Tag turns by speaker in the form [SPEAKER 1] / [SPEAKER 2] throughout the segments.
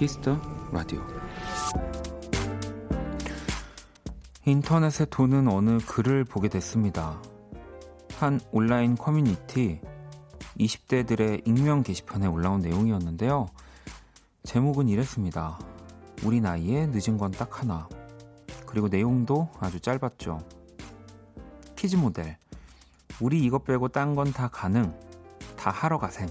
[SPEAKER 1] Kiss the Radio 인터넷에 도는 어느 글을 보게 됐습니다. 한 온라인 커뮤니티 20대들의 익명 게시판에 올라온 내용이었는데요. 제목은 이랬습니다. 우리 나이에 늦은 건 딱 하나. 그리고 내용도 아주 짧았죠. 키즈 모델. 우리 이것 빼고 딴 건 다 가능. 다 하러 가셈.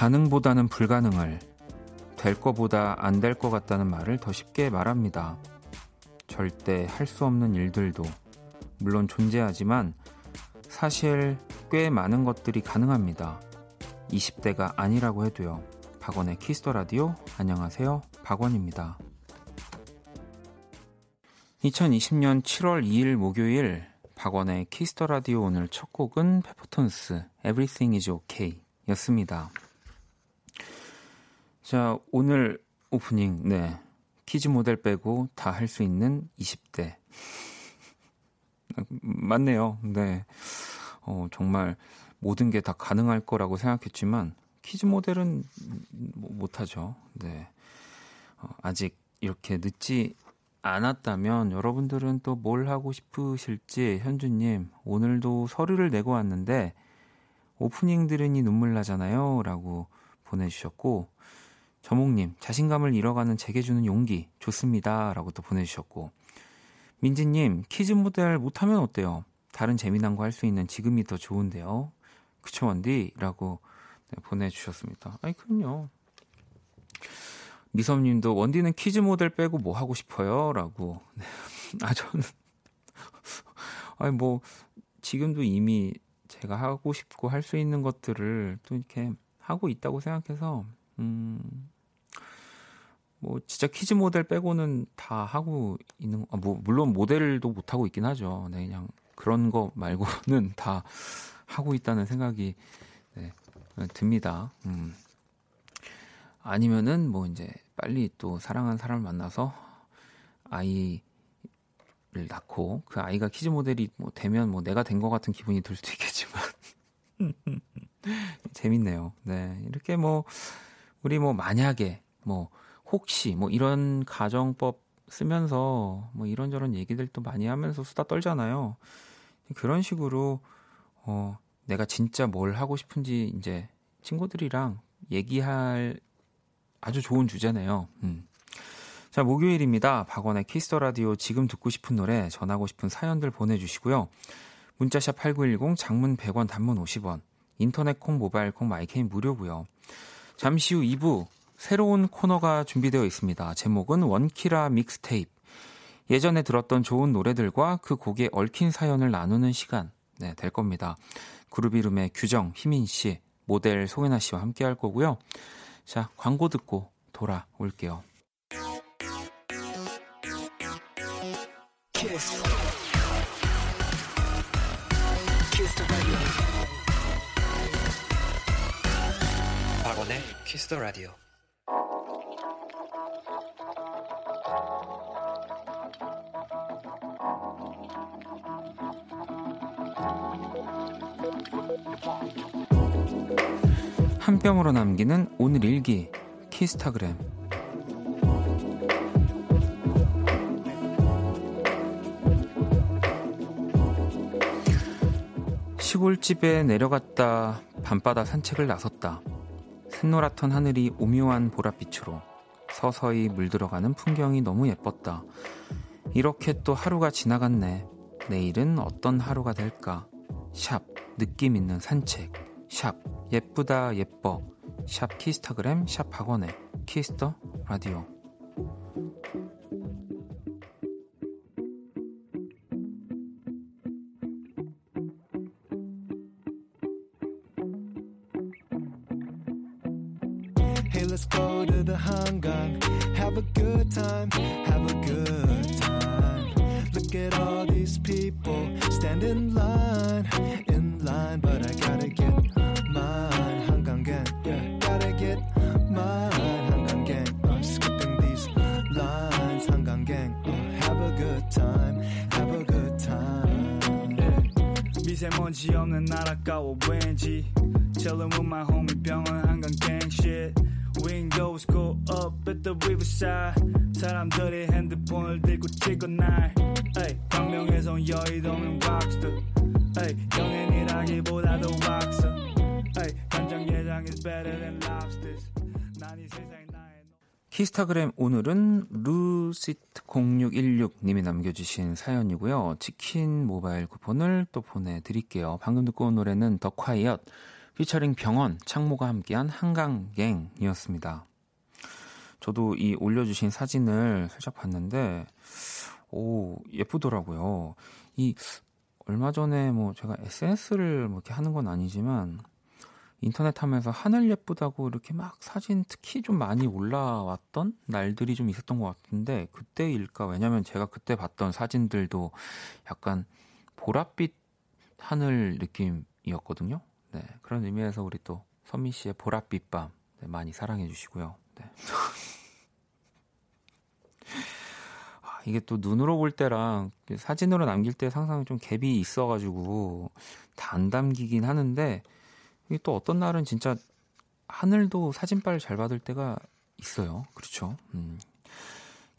[SPEAKER 1] 가능보다는 불가능을 될 거보다 안 될 것 같다는 말을 더 쉽게 말합니다. 절대 할 수 없는 일들도 물론 존재하지만 사실 꽤 많은 것들이 가능합니다. 20대가 아니라고 해도요. 박원의 Kiss the Radio 안녕하세요. 박원입니다. 2020년 7월 2일 목요일 박원의 Kiss the Radio 오늘 첫 곡은 페퍼톤스 Everything is OK 였습니다. 자, 오늘 오프닝, 네. 키즈 모델 빼고 다 할 수 있는 20대. 맞네요. 네. 어, 정말 모든 게 다 가능할 거라고 생각했지만, 키즈 모델은 못하죠. 네. 어, 아직 이렇게 늦지 않았다면 여러분들은 또 뭘 하고 싶으실지, 현주님, 오늘도 서류를 내고 왔는데, 오프닝 들으니 눈물 나잖아요. 라고 보내주셨고, 저목님, 자신감을 잃어가는 제게 주는 용기, 좋습니다. 라고 또 보내주셨고, 민지님, 키즈 모델 못하면 어때요? 다른 재미난 거 할 수 있는 지금이 더 좋은데요. 그쵸, 원디? 라고 네, 보내주셨습니다. 아니, 그럼요. 미섭님도 원디는 키즈 모델 빼고 뭐 하고 싶어요? 라고. 네. 아, 저는. 아니, 뭐, 지금도 이미 제가 하고 싶고 할 수 있는 것들을 또 이렇게 하고 있다고 생각해서 음. 뭐 진짜 키즈 모델 빼고는 다 하고 있는 아, 뭐 물론 모델도 못 하고 있긴 하죠. 네, 그냥 그런 거 말고는 다 하고 있다는 생각이 네, 듭니다. 음. 아니면은 뭐 이제 빨리 또 사랑하는 사람을 만나서 아이 를 낳고 그 아이가 키즈 모델이 뭐 되면 뭐 내가 된 것 같은 기분이 들 수도 있겠지만 재밌네요. 네 이렇게 뭐 우리 뭐 만약에 뭐 혹시 뭐 이런 가정법 쓰면서 뭐 이런저런 얘기들도 많이 하면서 수다 떨잖아요. 그런 식으로 어 내가 진짜 뭘 하고 싶은지 이제 친구들이랑 얘기할 아주 좋은 주제네요. 음. 자, 목요일입니다. 박원의 Kiss the Radio 지금 듣고 싶은 노래, 전하고 싶은 사연들 보내주시고요. 문자샵 8910, 장문 100원, 단문 50원, 인터넷 콩, 모바일 콩, 마이케이는 무료고요. 잠시 후 2부 새로운 코너가 준비되어 있습니다. 제목은 원키라 믹스테이프. 예전에 들었던 좋은 노래들과 그 곡에 얽힌 사연을 나누는 시간 네, 될 겁니다. GroovyRoom의 규정, 휘민 씨, 모델 송해나 씨와 함께 할 거고요. 자, 광고 듣고 돌아올게요. Kiss. The radio. 한 뼘으로 남기는 오늘 일기 키스타그램 시골집에 내려갔다 밤바다 산책을 나섰다. 샛노랗던 하늘이 오묘한 보랏빛으로 서서히 물들어가는 풍경이 너무 예뻤다. 이렇게 또 하루가 지나갔네. 내일은 어떤 하루가 될까? 샵 느낌 있는 산책. 샵 예쁘다 예뻐. 샵 키스타그램 샵 박원의 Kiss the Radio. time, have a good time. Look at all these people stand in line, in line, but I gotta get mine.
[SPEAKER 2] 한강갱,
[SPEAKER 3] yeah, gotta get mine. 한강갱, I'm uh, skipping these lines. 한강갱, uh, have a good time, have a good time.
[SPEAKER 2] Yeah. 미세먼지 없는 나라가워 왠지. Chillin' with my homie 병원 한강 gang shit. Windows go up at the riverside. 사람들이 핸드폰을 들고 찍어 날 에이, 광명에서 여의도는 락스터 에이, 연예인이라기보다도 락스터 에이, 간장게장 is better than lobsters 난이 세상 나의
[SPEAKER 1] 키스타그램 오늘은 루시트0616님이 남겨주신 사연이고요. 치킨 모바일 쿠폰을 또 보내드릴게요. 방금 듣고 온 노래는 더 콰이엇 피처링 병원 창모가 함께한 한강갱이었습니다. 저도 이 올려주신 사진을 살짝 봤는데 오 예쁘더라고요. 이 얼마 전에 뭐 제가 SNS를 뭐 이렇게 하는 건 아니지만 인터넷 하면서 하늘 예쁘다고 이렇게 막 사진 특히 좀 많이 올라왔던 날들이 좀 있었던 것 같은데 그때일까 왜냐면 제가 그때 봤던 사진들도 약간 보랏빛 하늘 느낌이었거든요. 네 그런 의미에서 우리 또 선미 씨의 보랏빛 밤 네, 많이 사랑해 주시고요. 네. 아, 이게 또 눈으로 볼 때랑 사진으로 남길 때 항상 좀 갭이 있어가지고 다 안 담기긴 하는데 이게 또 어떤 날은 진짜 하늘도 사진빨 잘 받을 때가 있어요. 그렇죠. 음.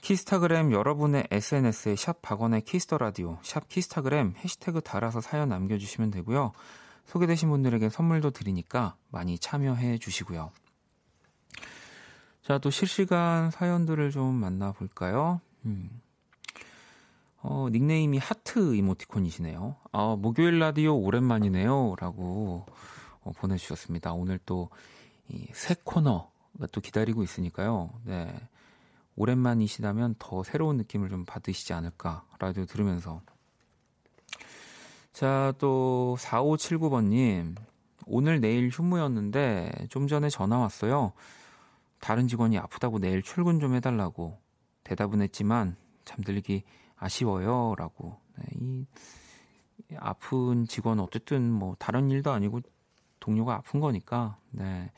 [SPEAKER 1] 키스타그램 여러분의 SNS에 샵 박원의 Kiss the Radio, 샵 키스타그램 해시태그 달아서 사연 남겨주시면 되고요. 소개되신 분들에게 선물도 드리니까 많이 참여해 주시고요. 자, 또 실시간 사연들을 좀 만나볼까요? 음. 어, 닉네임이 하트 이모티콘이시네요. 아, 목요일 라디오 오랜만이네요. 라고 어, 보내주셨습니다. 오늘 또 이 새 코너가 또 기다리고 있으니까요. 네. 오랜만이시다면 더 새로운 느낌을 좀 받으시지 않을까. 라디오 들으면서. 자, 또 4579번님. 오늘 내일 휴무였는데 좀 전에 전화 왔어요. 다른 직원이 아프다고 내일 출근 좀 해달라고 대답은 했지만 잠들기 아쉬워요. 라고. 네, 이 아픈 직원 어쨌든 뭐 다른 일도 아니고 동료가 아픈 거니까, 네.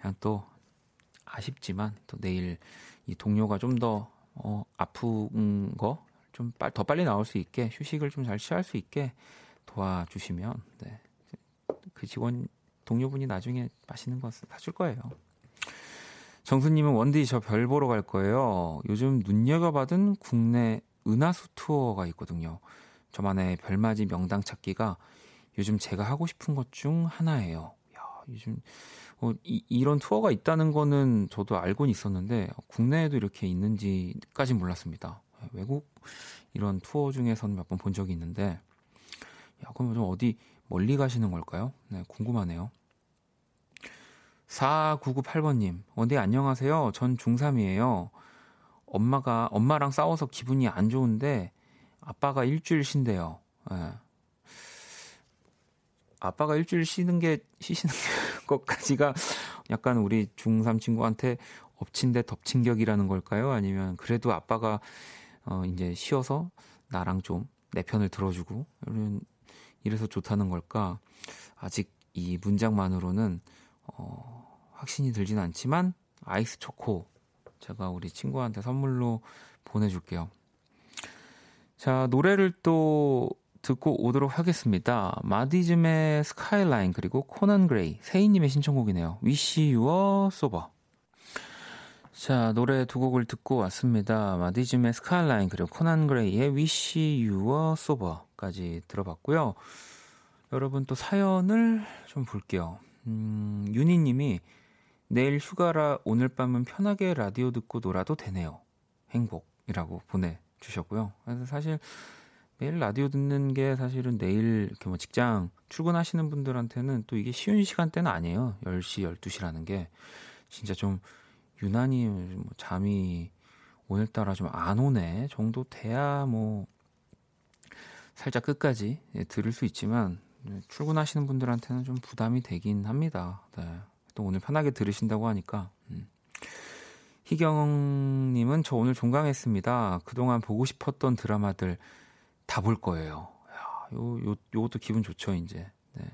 [SPEAKER 1] 그냥 또 아쉽지만 또 내일 이 동료가 좀더 어, 아픈 거 좀 더 빨리 나올 수 있게 휴식을 좀 잘 취할 수 있게 도와주시면 네. 그 직원 동료분이 나중에 맛있는 거 사줄 거예요. 정수님은 원디 저 별 보러 갈 거예요. 요즘 눈여겨받은 국내 은하수 투어가 있거든요. 저만의 별맞이 명당 찾기가 요즘 제가 하고 싶은 것 중 하나예요. 야, 요즘 어, 이, 이런 투어가 있다는 거는 저도 알고는 있었는데 국내에도 이렇게 있는지까지 몰랐습니다. 외국 이런 투어 중에서는 몇 번 본 적이 있는데 야, 그럼 좀 어디 멀리 가시는 걸까요? 네, 궁금하네요. 4998번님, 어디 안녕하세요. 전 중3이에요. 엄마가, 엄마랑 싸워서 기분이 안 좋은데, 아빠가 일주일 쉰대요. 네. 아빠가 일주일 쉬는 게, 쉬시는 것까지가 약간 우리 중3 친구한테 엎친 데 덮친 격이라는 걸까요? 아니면 그래도 아빠가, 어, 이제 쉬어서 나랑 좀 내 편을 들어주고, 이런, 이래서 좋다는 걸까? 아직 이 문장만으로는, 어, 확신이 들진 않지만, 아이스 초코, 제가 우리 친구한테 선물로 보내줄게요. 자, 노래를 또 듣고 오도록 하겠습니다. 마디즘의 스카이라인 그리고 Conan Gray 세이님의 신청곡이네요. You Were Sober. 자 노래 두 곡을 듣고 왔습니다. 마디즘의 스카이라인 그리고 Conan Gray의 You Were Sober까지 들어봤고요. 여러분 또 사연을 좀 볼게요. 음, 윤희님이 내일 휴가라 오늘 밤은 편하게 라디오 듣고 놀아도 되네요. 행복이라고 보내주셨고요. 그래서 사실 매일 라디오 듣는 게 사실은 내일 이렇게 뭐 직장 출근하시는 분들한테는 또 이게 쉬운 시간대는 아니에요. 10시, 12시라는 게 진짜 좀 유난히 뭐 잠이 오늘따라 좀 안 오네 정도 돼야 뭐 살짝 끝까지 예, 들을 수 있지만 네, 출근하시는 분들한테는 좀 부담이 되긴 합니다. 네. 또 오늘 편하게 들으신다고 하니까. 음. 희경님은 저 오늘 종강했습니다. 그동안 보고 싶었던 드라마들 다 볼 거예요. 야, 요, 요, 요것도 기분 좋죠, 이제. 네.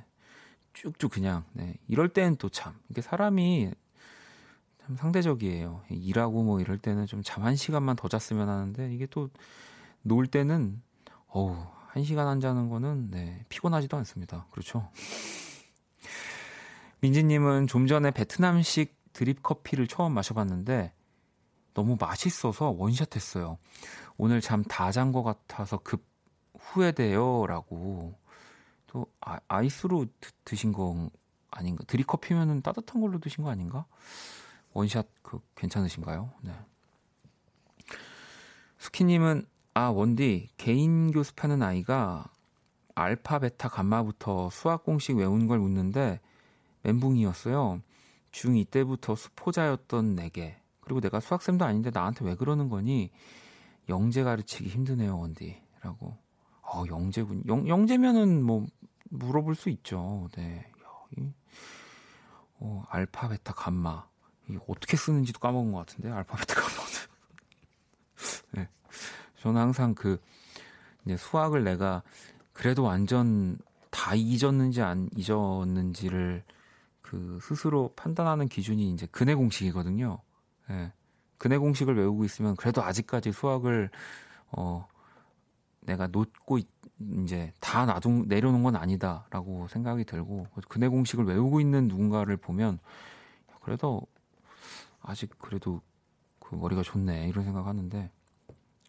[SPEAKER 1] 쭉쭉 그냥, 네. 이럴 때는 또 참, 이게 사람이 참 상대적이에요. 일하고 뭐 이럴 때는 좀 잠 한 시간만 더 잤으면 하는데, 이게 또 놀 때는, 어우, 한 시간 앉아는 거는 네, 피곤하지도 않습니다. 그렇죠? 민지님은 좀 전에 베트남식 드립 커피를 처음 마셔봤는데 너무 맛있어서 원샷했어요. 오늘 잠 다 잔 것 같아서 급 후회돼요라고 또 아, 이스로 드, 신 거 아닌가? 드립 커피면은 따뜻한 걸로 드신 거 아닌가? 원샷 그 괜찮으신가요? 네. 스키님은 아 원디 개인 교습하는 아이가 알파, 베타, 감마부터 수학 공식 외운 걸 묻는데 멘붕이었어요. 중2 때부터 수포자였던 내게 그리고 내가 수학쌤도 아닌데 나한테 왜 그러는 거니? 영재 가르치기 힘드네요 원디 라고. 어 영재군 영, 영재면은 뭐 물어볼 수 있죠. 네. 어, 알파, 베타, 감마. 이 어떻게 쓰는지도 까먹은 것 같은데 알파, 베타, 감마는. 네. 저는 항상 그 이제 수학을 내가 그래도 완전 다 잊었는지 안 잊었는지를 그 스스로 판단하는 기준이 이제 근해 공식이거든요. 예. 네. 근해 공식을 외우고 있으면 그래도 아직까지 수학을 어 내가 놓고 이제 다 놔둔 내려놓은 건 아니다라고 생각이 들고 근해 공식을 외우고 있는 누군가를 보면 그래도 아직 그래도 그 머리가 좋네 이런 생각하는데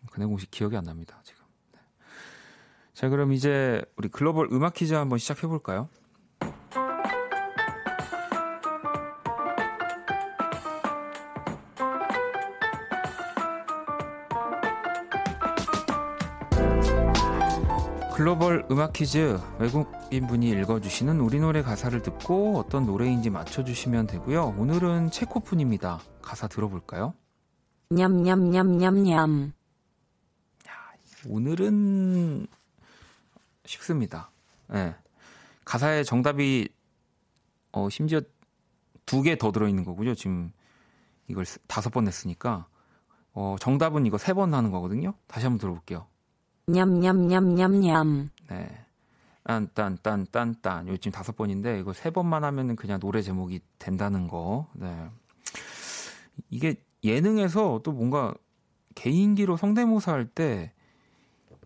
[SPEAKER 1] 근해 공식 기억이 안 납니다 지금. 네. 자 그럼 이제 우리 글로벌 음악 퀴즈 한번 시작해 볼까요? 글로벌 음악 퀴즈 외국인 분이 읽어주시는 우리 노래 가사를 듣고 어떤 노래인지 맞춰주시면 되고요. 오늘은 체코뿐입니다. 가사 들어볼까요?
[SPEAKER 4] 냠냠냠냠냠.
[SPEAKER 1] 오늘은 쉽습니다. 네. 가사에 정답이 어, 심지어 두 개 더 들어 있는 거고요. 지금 이걸 다섯 번 냈으니까 어, 정답은 이거 세 번 하는 거거든요. 다시 한번 들어볼게요.
[SPEAKER 4] 냠냠냠냠냠.
[SPEAKER 1] 네. 딴딴딴딴딴. 요 지금 다섯 번인데 이거 세 번만 하면은 그냥 노래 제목이 된다는 거. 네. 이게 예능에서 또 뭔가 개인기로 성대모사 할 때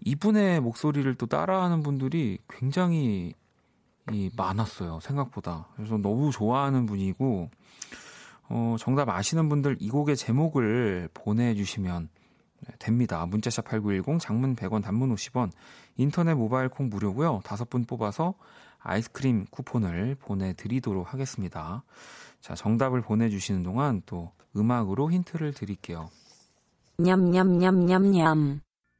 [SPEAKER 1] 이분의 목소리를 또 따라하는 분들이 굉장히 이 많았어요. 생각보다. 그래서 너무 좋아하는 분이고 어, 정답 아시는 분들 이 곡의 제목을 보내주시면 네, 됩니다. 문자샵 8910 장문 100원 단문 50원 인터넷 모바일 콩 무료고요. 다섯 분 뽑아서 아이스크림 쿠폰을 보내드리도록 하겠습니다. 자 정답을 보내주시는 동안 또 음악으로 힌트를 드릴게요.
[SPEAKER 4] 냠냠냠냠냠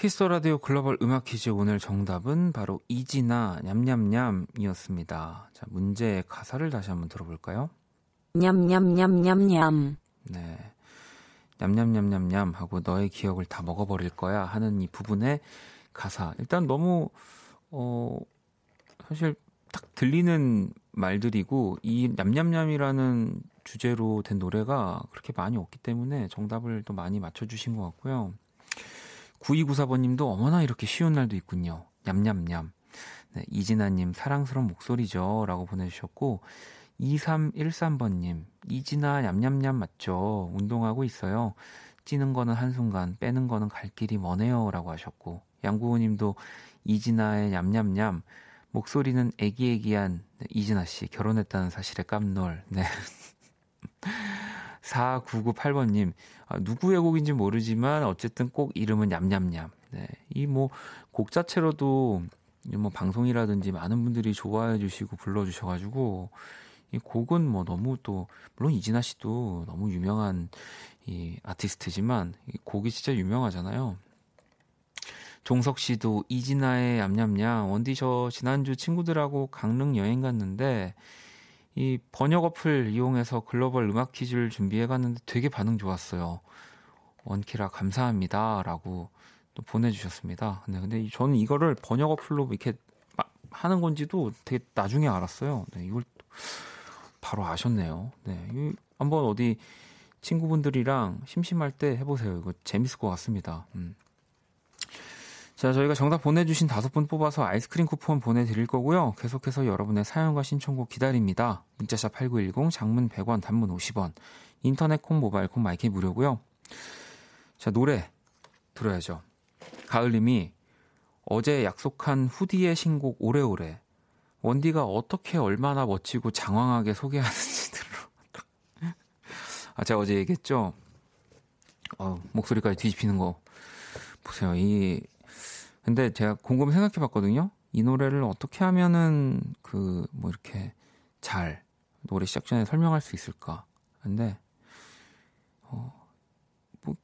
[SPEAKER 1] Kiss the Radio 글로벌 음악 퀴즈 오늘 정답은 바로 이진아 냠냠냠이었습니다. 자, 문제의 가사를 다시 한번 들어볼까요?
[SPEAKER 4] 냠냠냠냠냠.
[SPEAKER 1] 네. 냠냠냠냠냠 하고 너의 기억을 다 먹어버릴 거야 하는 이 부분의 가사. 일단 너무, 어, 사실 딱 들리는 말들이고 이 냠냠냠이라는 주제로 된 노래가 그렇게 많이 없기 때문에 정답을 또 많이 맞춰주신 것 같고요. 9294번님도 어머나 이렇게 쉬운 날도 있군요. 냠냠냠. 네, 이진아님 사랑스러운 목소리죠. 라고 보내주셨고 2313번님 이진아 냠냠냠 맞죠. 운동하고 있어요. 찌는 거는 한순간 빼는 거는 갈 길이 머네요. 라고 하셨고 양구호님도 이진아의 냠냠냠 목소리는 애기애기한 이진아 씨 결혼했다는 사실에 깜놀. 네. 4998번님, 아, 누구의 곡인지 모르지만 어쨌든 꼭 이름은 냠냠냠. 네. 이 뭐 곡 자체로도 뭐 방송이라든지 많은 분들이 좋아해 주시고 불러 주셔 가지고 이 곡은 뭐 너무 또 물론 이진아 씨도 너무 유명한 이 아티스트지만 이 곡이 진짜 유명하잖아요. 종석 씨도 이진아의 얌얌얌 원디 저 지난주 친구들하고 강릉 여행 갔는데 이 번역 어플 이용해서 글로벌 음악 퀴즈를 준비해 갔는데 되게 반응 좋았어요. 원키라 감사합니다 라고 또 보내주셨습니다. 근데 근데 저는 이거를 번역 어플로 이렇게 하는 건지도 되게 나중에 알았어요. 네, 이걸 바로 아셨네요. 네, 한번 어디 친구분들이랑 심심할 때 해보세요. 이거 재밌을 것 같습니다. 음. 자, 저희가 정답 보내주신 다섯 분 뽑아서 아이스크림 쿠폰 보내드릴 거고요. 계속해서 여러분의 사연과 신청곡 기다립니다. 문자샵 8910, 장문 100원, 단문 50원, 인터넷 콩, 모바일 콩, 마이크 무료고요. 자, 노래 들어야죠. 가을님이 어제 약속한 후디의 신곡 오래오래 원디가 어떻게 얼마나 멋지고 장황하게 소개하는지 들어. 아, 제가 어제 얘기했죠. 어, 목소리까지 뒤집히는 거 보세요. 이 근데 제가 곰곰이 생각해 봤거든요. 이 노래를 어떻게 하면은 그 뭐 이렇게 잘 노래 시작 전에 설명할 수 있을까? 근데 어 뭐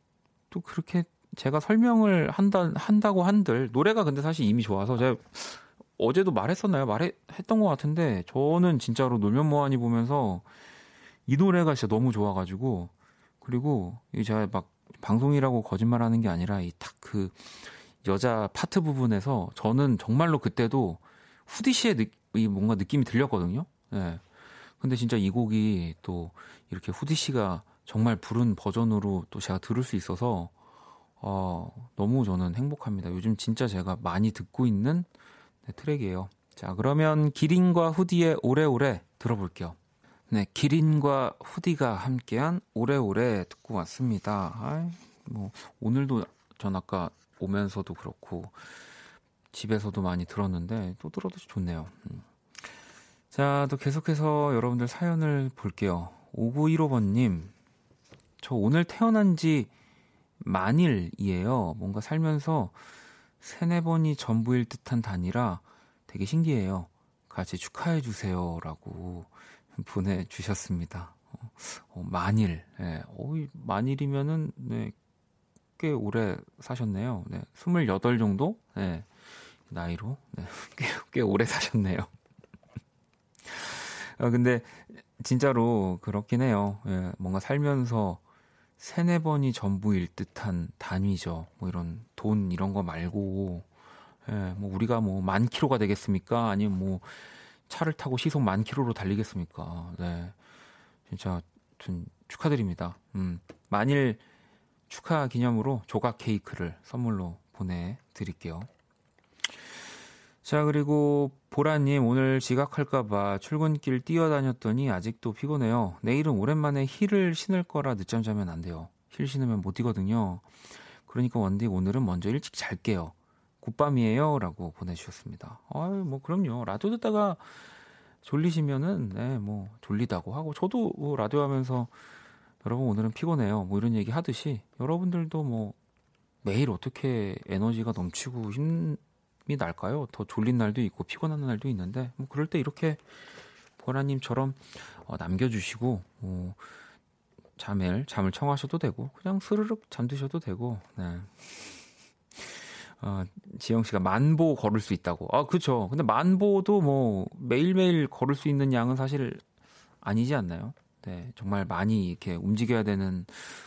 [SPEAKER 1] 또 그렇게 제가 설명을 한다 한다고 한들 노래가 근데 사실 이미 좋아서 제가 어제도 말했었나요? 말했던 것 같은데 저는 진짜로 놀면 뭐하니 보면서 이 노래가 진짜 너무 좋아가지고 그리고 이 제가 막 방송이라고 거짓말하는 게 아니라 이 딱 그 여자 파트 부분에서 저는 정말로 그때도 후디 씨의 느, 이 뭔가 느낌이 들렸거든요. 예. 네. 근데 진짜 이 곡이 또 이렇게 후디 씨가 정말 부른 버전으로 또 제가 들을 수 있어서 어, 너무 저는 행복합니다. 요즘 진짜 제가 많이 듣고 있는 네, 트랙이에요. 자, 그러면 기린과 후디의 오래오래 들어볼게요. 네, 기린과 후디가 함께한 오래오래 듣고 왔습니다. 아이, 뭐, 오늘도 전 아까 오면서도 그렇고, 집에서도 많이 들었는데, 또 들어도 좋네요. 음. 자, 또 계속해서 여러분들 사연을 볼게요. 5915번님, 저 오늘 태어난 지 만일이에요. 뭔가 살면서 세네 번이 전부일 듯한 단위라 되게 신기해요. 같이 축하해 주세요라고 보내주셨습니다. 어, 어, 만일, 예, 어, 만일이면은 네, 꽤 오래 사셨네요. 네, 28 정도? 네, 나이로 네, 꽤, 꽤 오래 사셨네요. 어, 근데 진짜로 그렇긴 해요. 예, 뭔가 살면서 세네 번이 전부일 듯한 단위죠. 뭐 이런 돈 이런 거 말고, 예, 뭐 우리가 뭐 만 킬로가 되겠습니까? 아니면 뭐 차를 타고 시속 만 킬로로 달리겠습니까? 네. 진짜 좀 축하드립니다. 음, 만일 축하 기념으로 조각 케이크를 선물로 보내드릴게요. 자, 그리고 보라님, 오늘 지각할까봐 출근길 뛰어다녔더니 아직도 피곤해요. 내일은 오랜만에 힐을 신을 거라 늦잠 자면 안 돼요. 힐 신으면 못 뛰거든요. 그러니까 원디 오늘은 먼저 일찍 잘게요. 굿밤이에요. 라고 보내주셨습니다. 아유, 뭐, 그럼요. 라디오 듣다가 졸리시면은, 네, 뭐, 졸리다고 하고, 저도 뭐 라디오 하면서 여러분 오늘은 피곤해요. 뭐 이런 얘기 하듯이 여러분들도 뭐 매일 어떻게 에너지가 넘치고 힘, 이 날까요? 더 졸린 날도 있고 피곤한 날도 있는데 뭐 그럴 때 이렇게 보라님처럼 어, 남겨주시고 뭐 잠을 잠을 청하셔도 되고 그냥 스르륵 잠드셔도 되고 네. 어, 지영 씨가 만보 걸을 수 있다고. 아, 그렇죠. 근데 만보도 뭐 매일매일 걸을 수 있는 양은 사실 아니지 않나요? 네, 정말 많이 이렇게 움직여야 되는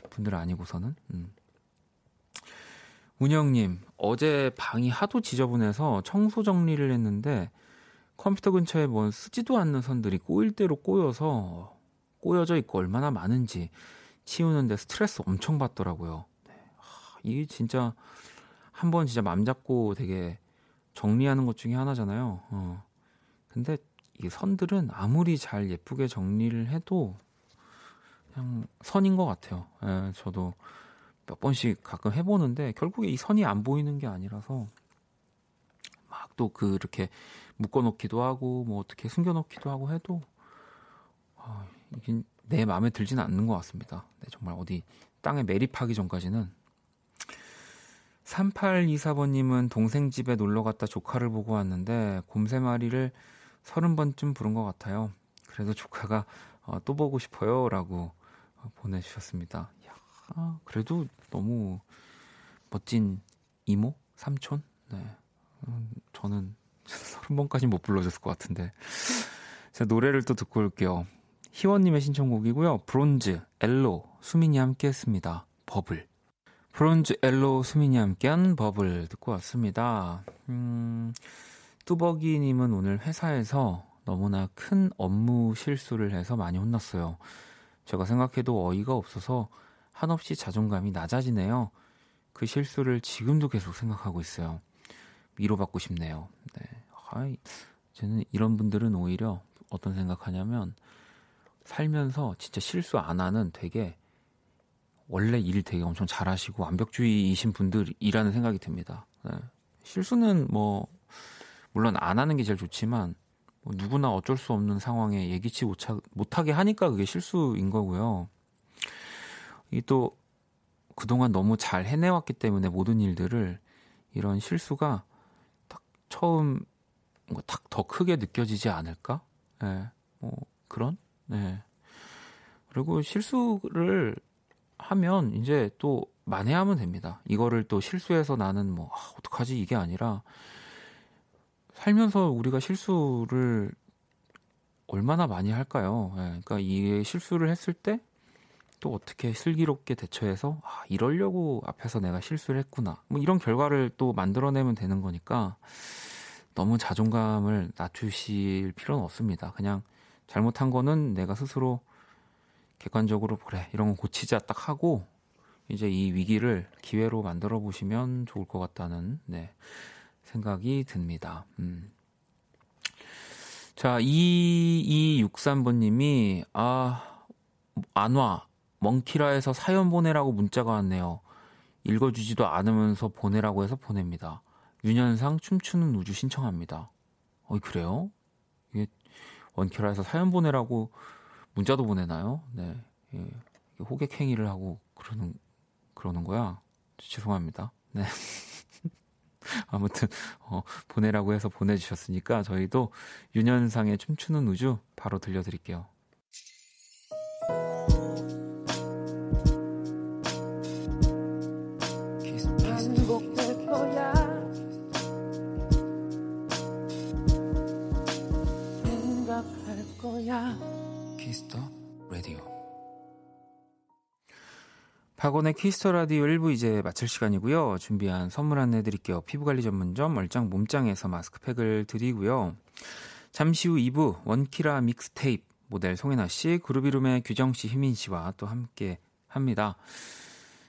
[SPEAKER 1] 분들은 아니고서는. 음. 운영님, 어제 방이 하도 지저분해서 청소 정리를 했는데 컴퓨터 근처에 뭔 쓰지도 않는 선들이 꼬일 대로 꼬여서 꼬여져 있고 얼마나 많은지 치우는데 스트레스 엄청 받더라고요. 네. 하, 이게 진짜 한 번 진짜 맘 잡고 되게 정리하는 것 중에 하나잖아요. 어. 근데 이 선들은 아무리 잘 예쁘게 정리를 해도 그냥 선인 것 같아요. 예, 저도 몇 번씩 가끔 해보는데 결국에 이 선이 안 보이는 게 아니라서 막 또 그렇게 묶어놓기도 하고 뭐 어떻게 숨겨놓기도 하고 해도 아, 이게 내 마음에 들지는 않는 것 같습니다. 네, 정말 어디 땅에 매립하기 전까지는 3824번님은 동생 집에 놀러 갔다 조카를 보고 왔는데 곰세 마리를 30번쯤 부른 것 같아요. 그래도 조카가 어, 또 보고 싶어요. 라고 보내주셨습니다. 아, 그래도 너무 멋진 이모? 삼촌? 네. 음, 저는 서른 번까지 못 불러줬을 것 같은데. 자, 노래를 또 듣고 올게요. 희원님의 신청곡이고요. 브론즈, 엘로, 수민이 함께 했습니다. 버블. 브론즈, 엘로, 수민이 함께한 버블 듣고 왔습니다. 음, 뚜벅이님은 오늘 회사에서 너무나 큰 업무 실수를 해서 많이 혼났어요. 제가 생각해도 어이가 없어서 한없이 자존감이 낮아지네요. 그 실수를 지금도 계속 생각하고 있어요. 위로받고 싶네요. 네. 아이, 저는 이런 분들은 오히려 어떤 생각하냐면 살면서 진짜 실수 안 하는 되게 원래 일 되게 엄청 잘하시고 완벽주의이신 분들이라는 생각이 듭니다. 네. 실수는 뭐 물론 안 하는 게 제일 좋지만 뭐 누구나 어쩔 수 없는 상황에 예기치 못하, 못하게 하니까 그게 실수인 거고요. 이 또 그동안 너무 잘 해내왔기 때문에 모든 일들을 이런 실수가 딱 처음 딱더 크게 느껴지지 않을까? 예, 네, 뭐 그런. 네. 그리고 실수를 하면 이제 또 만회하면 됩니다. 이거를 또 실수해서 나는 뭐 아, 어떡하지 이게 아니라 살면서 우리가 실수를 얼마나 많이 할까요? 예, 그러니까 이 실수를 했을 때 또 어떻게 슬기롭게 대처해서 아, 이러려고 앞에서 내가 실수를 했구나. 뭐 이런 결과를 또 만들어내면 되는 거니까 너무 자존감을 낮추실 필요는 없습니다. 그냥 잘못한 거는 내가 스스로 객관적으로 그래 이런 거 고치자 딱 하고 이제 이 위기를 기회로 만들어 보시면 좋을 것 같다는 네, 생각이 듭니다. 음. 자, 2263번님이, 아, 안 와. 멍키라에서 사연 보내라고 문자가 왔네요. 읽어주지도 않으면서 보내라고 해서 보냅니다. 윤현상 춤추는 우주 신청합니다. 어이, 그래요? 이게 원키라에서 사연 보내라고 문자도 보내나요? 네. 예. 호객 행위를 하고 그러는, 그러는 거야. 죄송합니다. 네. 아무튼 어, 보내라고 해서 보내주셨으니까 저희도 윤현상의 춤추는 우주 바로 들려드릴게요. Kiss the Radio 박원의 Kiss the Radio 1부 이제 마칠 시간이고요. 준비한 선물 안내 드릴게요. 피부관리 전문점 얼짱 몸짱에서 마스크팩을 드리고요. 잠시 후 2부 원키라 믹스테이프 모델 송해나 씨, GroovyRoom의 규정 씨, 휘민 씨와 또 함께 합니다.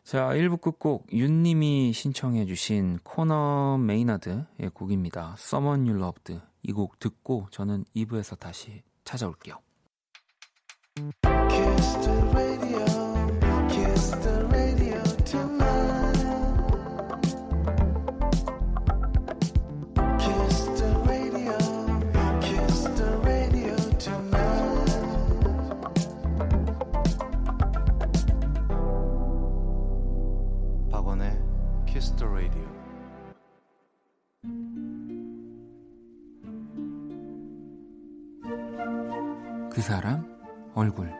[SPEAKER 1] 자, 1부 끝곡 윤님이 신청해 주신 Conor Maynard의 곡입니다. Someone You Loved 이 곡 듣고 저는 2부에서 다시 찾아올게요. 그 사람 얼굴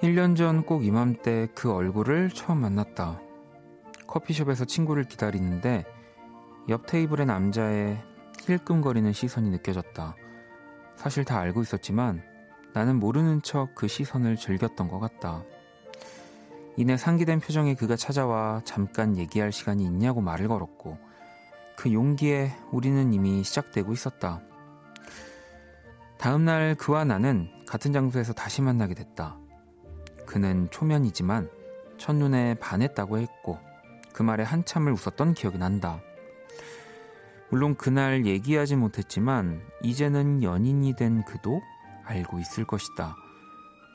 [SPEAKER 1] 1년 전 꼭 이맘때 그 얼굴을 처음 만났다. 커피숍에서 친구를 기다리는데 옆 테이블의 남자의 힐끔거리는 시선이 느껴졌다. 사실 다 알고 있었지만 나는 모르는 척 그 시선을 즐겼던 것 같다. 이내 상기된 표정의 그가 찾아와 잠깐 얘기할 시간이 있냐고 말을 걸었고 그 용기에 우리는 이미 시작되고 있었다. 다음날 그와 나는 같은 장소에서 다시 만나게 됐다. 그는 초면이지만 첫눈에 반했다고 했고 그 말에 한참을 웃었던 기억이 난다. 물론 그날 얘기하지 못했지만 이제는 연인이 된 그도 알고 있을 것이다.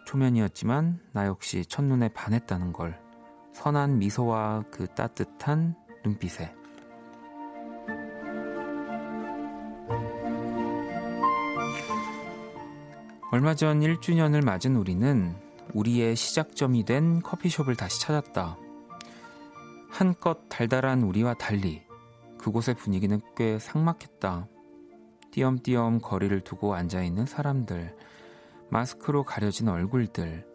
[SPEAKER 1] 초면이었지만 나 역시 첫눈에 반했다는 걸 선한 미소와 그 따뜻한 눈빛에 얼마 전 1주년을 맞은 우리는 우리의 시작점이 된 커피숍을 다시 찾았다. 한껏 달달한 우리와 달리 그곳의 분위기는 꽤 삭막했다. 띄엄띄엄 거리를 두고 앉아있는 사람들, 마스크로 가려진 얼굴들,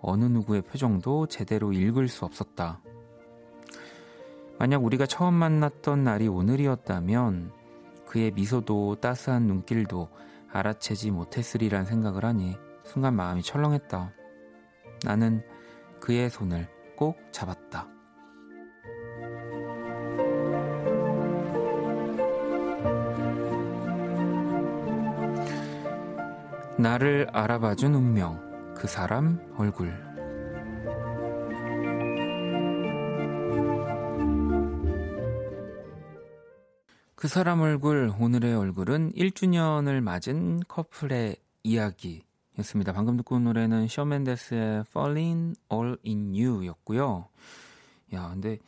[SPEAKER 1] 어느 누구의 표정도 제대로 읽을 수 없었다. 만약 우리가 처음 만났던 날이 오늘이었다면 그의 미소도 따스한 눈길도 알아채지 못했으리란 생각을 하니 순간 마음이 철렁했다. 나는 그의 손을 꼭 잡았다. 나를 알아봐준 운명, 그 사람 얼굴. 그 사람 얼굴, 오늘의 얼굴은 1주년을 맞은 커플의 이야기였습니다. 방금 듣고 온 노래는 쇼맨데스의 Falling All In You 였고요. 야, 근데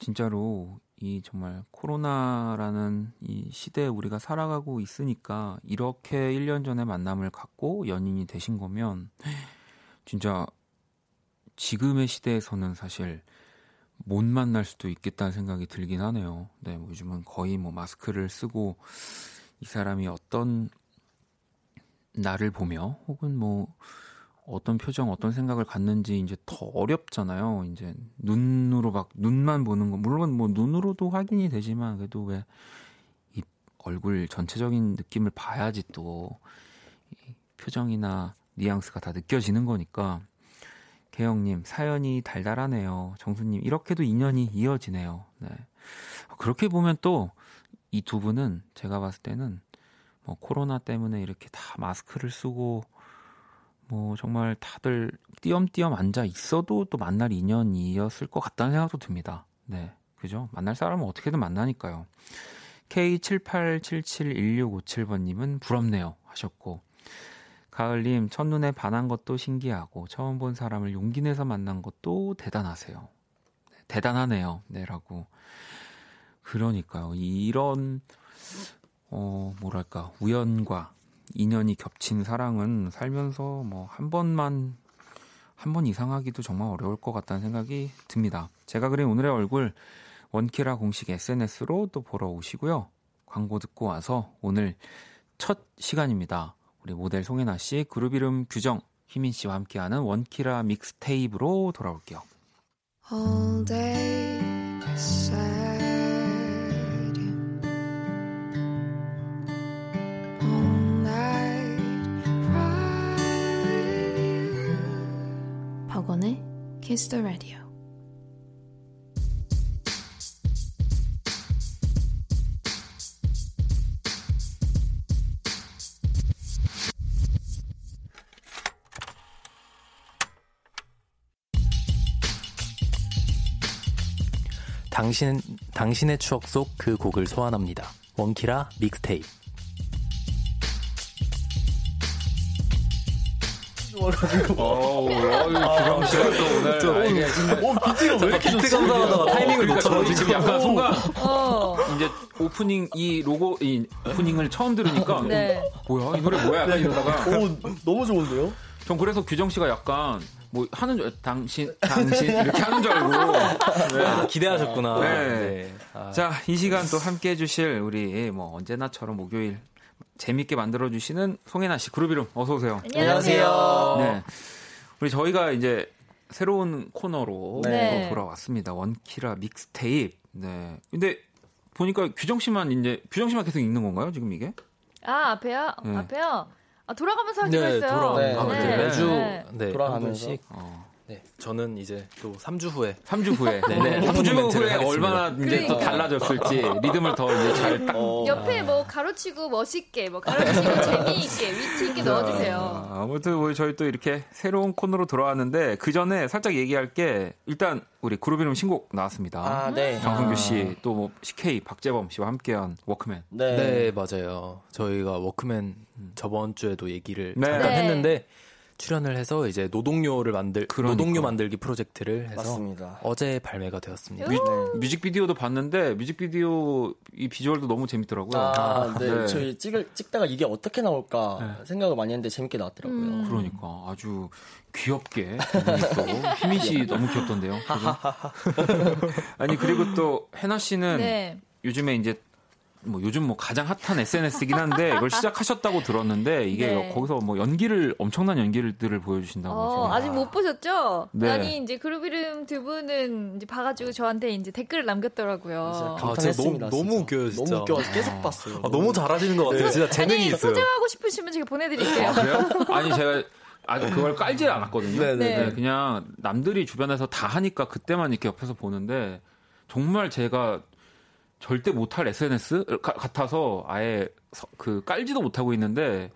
[SPEAKER 1] 진짜로 이 정말 코로나라는 이 시대에 우리가 살아가고 있으니까 이렇게 1년 전에 만남을 갖고 연인이 되신 거면 진짜 지금의 시대에서는 사실 못 만날 수도 있겠다는 생각이 들긴 하네요. 네, 뭐 요즘은 거의 뭐 마스크를 쓰고 이 사람이 어떤 나를 보며 혹은 뭐 어떤 표정, 어떤 생각을 갖는지 이제 더 어렵잖아요. 이제 눈으로 막 눈만 보는 거 물론 뭐 눈으로도 확인이 되지만 그래도 왜 이 얼굴 전체적인 느낌을 봐야지 또 표정이나 뉘앙스가 다 느껴지는 거니까 개영님 사연이 달달하네요. 정수님 이렇게도 인연이 이어지네요. 네. 그렇게 보면 또 이 두 분은 제가 봤을 때는 뭐 코로나 때문에 이렇게 다 마스크를 쓰고 뭐 정말 다들 띄엄띄엄 앉아 있어도 또 만날 인연이었을 것 같다는 생각도 듭니다. 네. 그죠? 만날 사람은 어떻게든 만나니까요. K78771657번님은 부럽네요. 하셨고. 가을님, 첫눈에 반한 것도 신기하고, 처음 본 사람을 용기 내서 만난 것도 대단하세요. 네, 대단하네요. 네, 라고. 그러니까요. 이런, 어, 뭐랄까, 우연과 인연이 겹친 사랑은 살면서 뭐 한 번만 한 번 이상하기도 정말 어려울 것 같다는 생각이 듭니다. 제가 그린 오늘의 얼굴 원키라 공식 SNS로 또 보러 오시고요. 광고 듣고 와서 오늘 첫 시간입니다. 우리 모델 송혜나 씨, 그룹 이름 규정, 희민 씨와 함께하는 원키라 믹스테이프로 돌아올게요. All day 박원의 Kiss the Radio.
[SPEAKER 5] 당신, 당신의 추억 속 그 곡을 소환합니다. 원키라 믹스테이프.
[SPEAKER 1] 어우, 규정 씨가 또 오늘. 저,
[SPEAKER 5] 아니, 어, 비트가 왜 이렇게 비트 감사하다가 타이밍을 놓쳐가지고.
[SPEAKER 1] 지금 약간 순간. 어. 이제 오프닝, 이 로고, 이 오프닝을 처음 들으니까. 네. 뭐야, 이 노래 뭐야? 약간 이러다가.
[SPEAKER 6] 오, 너무 좋은데요?
[SPEAKER 1] 전 그래서 규정 씨가 약간 뭐 하는 줄 당신 당신 이렇게 하는 줄 알고
[SPEAKER 5] 네. 아, 기대하셨구나.
[SPEAKER 1] 네. 네. 아. 자, 이 시간 또 함께 해 주실 우리 뭐 언제나처럼 목요일 재밌게 만들어 주시는 송혜나 씨 그룹 이름 어서 오세요.
[SPEAKER 7] 안녕하세요. 네.
[SPEAKER 1] 우리 저희가 이제 새로운 코너로 네. 돌아왔습니다. 원키라 믹스테이프. 네. 근데 보니까 규정 씨만 이제 규정 씨만 계속 읽는 건가요? 지금 이게?
[SPEAKER 7] 아, 앞에요? 네. 앞에요? 아, 돌아가면서 하기로 네, 했어요.
[SPEAKER 5] 돌아, 네. 아,
[SPEAKER 7] 네.
[SPEAKER 5] 매주 네, 돌아가면서. 어. 네, 저는 이제 또 3주 후에
[SPEAKER 1] 3주 후에 네, 네. 3주 후에 얼마나 이제 또 달라졌을지 리듬을 더 이제 잘 딱.
[SPEAKER 7] 어. 옆에 뭐 가로치고 멋있게 뭐 가로치고 재미있게 위트 있게 넣어주세요.
[SPEAKER 1] 아, 아무튼 우리 저희 또 이렇게 새로운 코너로 돌아왔는데 그 전에 살짝 얘기할 게 일단 우리 GroovyRoom 신곡 나왔습니다.
[SPEAKER 6] 아, 네.
[SPEAKER 1] 장성규 씨, 또 뭐 CK, 박재범 씨와 함께한 워크맨.
[SPEAKER 5] 네. 네, 맞아요. 저희가 워크맨 저번 주에도 얘기를 네. 잠깐 했는데 출연을 해서 이제 노동요를 만들 그러니까. 노동요 만들기 프로젝트를 해서
[SPEAKER 6] 맞습니다.
[SPEAKER 5] 어제 발매가 되었습니다.
[SPEAKER 1] 뮤, 네. 직비디오도 봤는데 뮤직비디오 이 비주얼도 너무 재밌더라고요.
[SPEAKER 6] 아, 네. 네. 저희 찍을 찍다가 이게 어떻게 나올까 네. 생각을 많이 했는데 재밌게 나왔더라고요. 음.
[SPEAKER 1] 그러니까 아주 귀엽게 또 희민 씨 너무 귀엽던데요. 아니 그리고 또 해나 씨는 네. 요즘에 이제 뭐 요즘 뭐 가장 핫한 SNS이긴 한데 이걸 시작하셨다고 들었는데 이게 네. 거기서 뭐 연기를 엄청난 연기들을 보여주신다고 어,
[SPEAKER 7] 아직 못 보셨죠? 네. 아니 이제 그룹 이름 두 분은 이제 봐가지고 저한테 이제 댓글을 남겼더라고요.
[SPEAKER 5] 아, 제가 너무 너무 웃겨요 진짜.
[SPEAKER 6] 너무 웃겨 계속 봤어요.
[SPEAKER 5] 아, 너무 잘하시는 것 같아요. 네. 진짜 재능이
[SPEAKER 7] 아니,
[SPEAKER 5] 있어요.
[SPEAKER 7] 소장하고 싶으시면 제가 보내드릴게요.
[SPEAKER 1] 아, 그래요? 아니 제가 아주 그걸 깔질 않았거든요. 네네. 네. 네, 그냥 남들이 주변에서 다 하니까 그때만 이렇게 옆에서 보는데 정말 제가 절대 못할 SNS 같아서 아예 그 깔지도 못하고 있는데